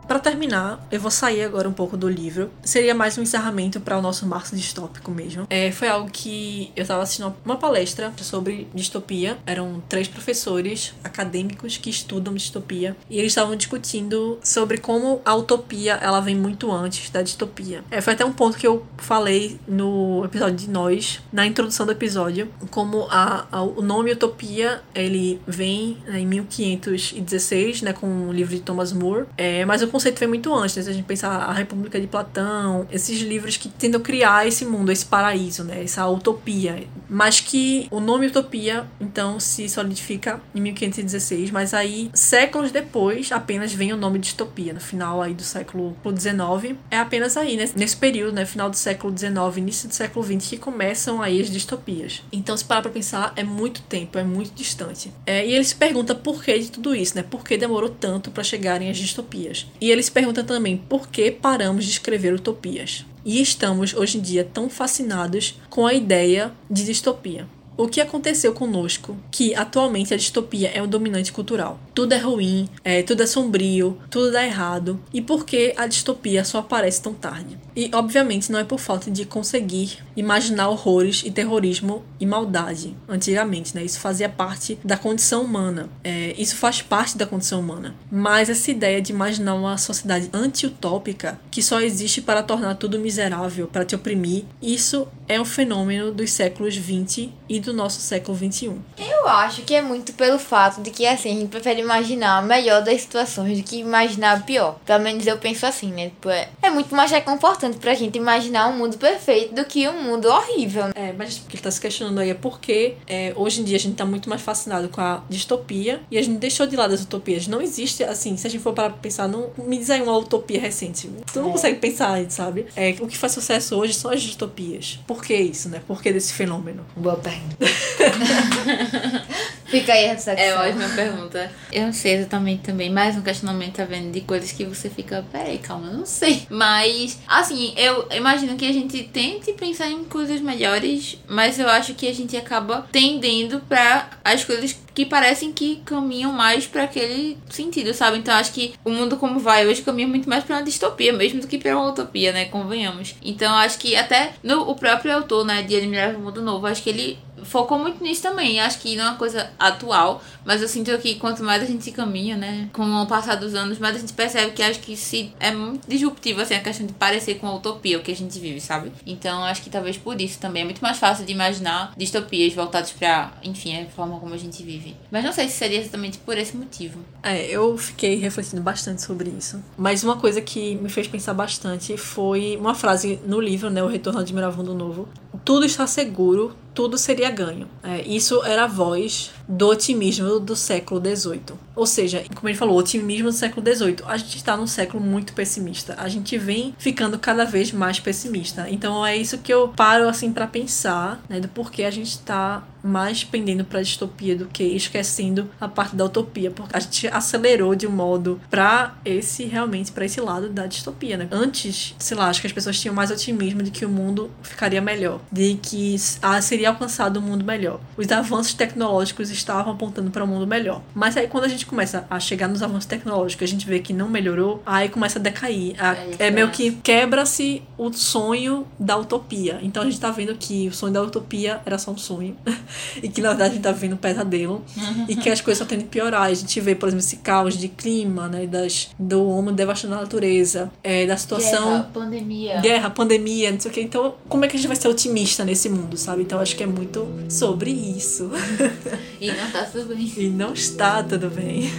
Para terminar, eu vou sair agora um pouco do livro. Seria mais um encerramento para o nosso março distópico mesmo. É, foi algo que eu estava assistindo uma palestra sobre distopia. Eram três professores acadêmicos que estudam distopia e eles estavam discutindo sobre como a utopia ela vem muito antes da distopia. É, foi até um ponto que eu falei no episódio de Nós, na introdução do episódio, como a, a o nome utopia ele vem né, em 1516, né, com o livro de Thomas More. É, mas o conceito vem muito antes, né? Se a gente pensar a República de Platão, esses livros que tentam criar esse mundo, esse paraíso, né? Essa utopia. Mas que o nome utopia, então, se solidifica em 1516, mas aí, séculos depois, apenas vem o nome distopia. No final aí do século XIX, é apenas aí, né? nesse período, né? Final do século XIX, início do século XX, que começam aí as distopias. Então, se parar pra pensar, é muito tempo, é muito distante. É, e ele se pergunta por que de tudo isso, né? Por que demorou tanto para chegarem as distopias? Ele se pergunta também por que paramos de escrever utopias. E estamos hoje em dia tão fascinados com a ideia de distopia. O que aconteceu conosco que atualmente a distopia é o dominante cultural? Tudo é ruim, é, tudo é sombrio, tudo dá errado. E por que a distopia só aparece tão tarde? E obviamente não é por falta de conseguir imaginar horrores e terrorismo e maldade antigamente, né? Isso fazia parte da condição humana. É, isso faz parte da condição humana. Mas essa ideia de imaginar uma sociedade anti-utópica que só existe para tornar tudo miserável, para te oprimir, isso é um fenômeno dos séculos 20 e do nosso século 21. Eu acho que é muito pelo fato de que assim, a gente prefere imaginar a melhor das situações do que imaginar a pior. Pelo menos eu penso assim, né? Tipo, é, é muito mais reconfortante pra gente imaginar um mundo perfeito do que um mundo horrível. É, mas o que ele tá se questionando aí é porque é, hoje em dia a gente tá muito mais fascinado com a distopia e a gente deixou de lado as utopias. Não existe, assim, se a gente for para pensar, não, me diz aí uma utopia recente. Tu não é. consegue pensar, sabe? É, o que faz sucesso hoje são as distopias. Por que isso, né? Por que desse fenômeno? Boa pergunta. Fica aí a reflexão. É ótima pergunta. Eu não sei exatamente também. Mais um questionamento, tá vendo? De coisas que você fica, peraí, calma, não sei. Mas, assim, eu imagino que a gente tente pensar em coisas melhores, mas eu acho que a gente acaba tendendo para as coisas que parecem que caminham mais para aquele sentido, sabe? Então acho que o mundo como vai hoje caminha muito mais para uma distopia mesmo do que para uma utopia, né? Convenhamos. Então acho que até no o próprio autor, né, de Admirável Mundo Novo, acho que ele focou muito nisso também. Acho que não é uma coisa atual, mas eu sinto que quanto mais a gente caminha, né, com o passar dos anos, mais a gente percebe que acho que se é muito disruptivo assim a questão de parecer com a utopia o que a gente vive, sabe? Então acho que talvez por isso também é muito mais fácil de imaginar distopias voltadas para, enfim, a forma como a gente vive. Mas não sei se seria exatamente por esse motivo. É, eu fiquei refletindo bastante sobre isso. Mas uma coisa que me fez pensar bastante foi uma frase no livro, né, O Retorno de Miravundo Novo. Tudo está seguro, tudo seria ganho. É, isso era a voz do otimismo do século XVIII. Ou seja, como ele falou, otimismo do século XVIII. A gente está num século muito pessimista. A gente vem ficando cada vez mais pessimista. Então é isso que eu paro assim para pensar, né, do porquê a gente está mais pendendo para a distopia do que esquecendo a parte da utopia, porque a gente acelerou de um modo para esse realmente para esse lado da distopia, né? Antes, sei lá, acho que as pessoas tinham mais otimismo de que o mundo ficaria melhor, de que ah, seria alcançado um mundo melhor. Os avanços tecnológicos estavam apontando para um mundo melhor. Mas aí quando a gente começa a chegar nos avanços tecnológicos, a gente vê que não melhorou, aí começa a decair. A, é, é meio que quebra-se o sonho da utopia. Então a gente tá vendo que o sonho da utopia era só um sonho. e que na verdade a gente tá vendo um pesadelo. E que as coisas só tendem a piorar. A gente vê, por exemplo, esse caos de clima, né? Das, do homem devastando a natureza, é, da situação. Guerra, pandemia. Guerra, pandemia, não sei o que. Então, como é que a gente vai ser otimista nesse mundo, sabe? Então acho que é muito sobre isso. E não tá tudo bem. E não está tudo bem.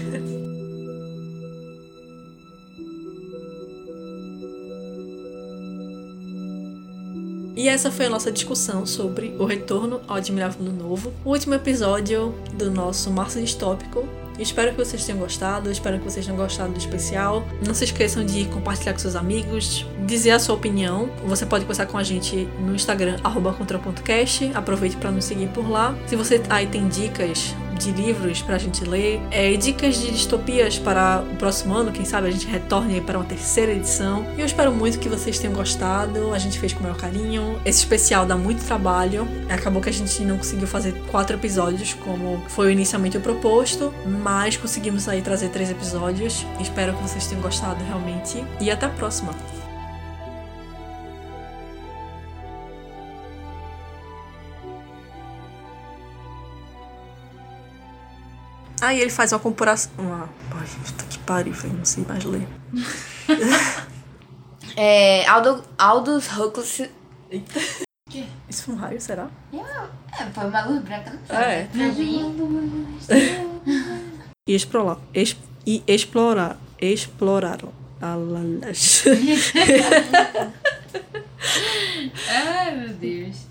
E essa foi a nossa discussão sobre o retorno ao Admirável Mundo Novo, o último episódio do nosso Março Distópico. Espero que vocês tenham gostado, espero que vocês tenham gostado do especial. Não se esqueçam de compartilhar com seus amigos, dizer a sua opinião. Você pode conversar com a gente no Instagram, contra.cast. Aproveite para nos seguir por lá. Se você aí tem dicas de livros pra gente ler, é, dicas de distopias para o próximo ano, quem sabe a gente retorne para uma terceira edição. E eu espero muito que vocês tenham gostado, a gente fez com o maior carinho. Esse especial dá muito trabalho, acabou que a gente não conseguiu fazer quatro episódios como foi inicialmente proposto, mas conseguimos aí trazer três episódios. Espero que vocês tenham gostado realmente e até a próxima. Aí ele faz uma comparação. Uma... Ai, puta que pariu, velho, não sei mais ler. É, Aldo, Aldous Huxley. Eita. Isso foi um raio, será? É, foi uma luz branca, não sei. É. Pra mim. E explorar. E explorar. Exploraram. Alalas. Ai, meu Deus.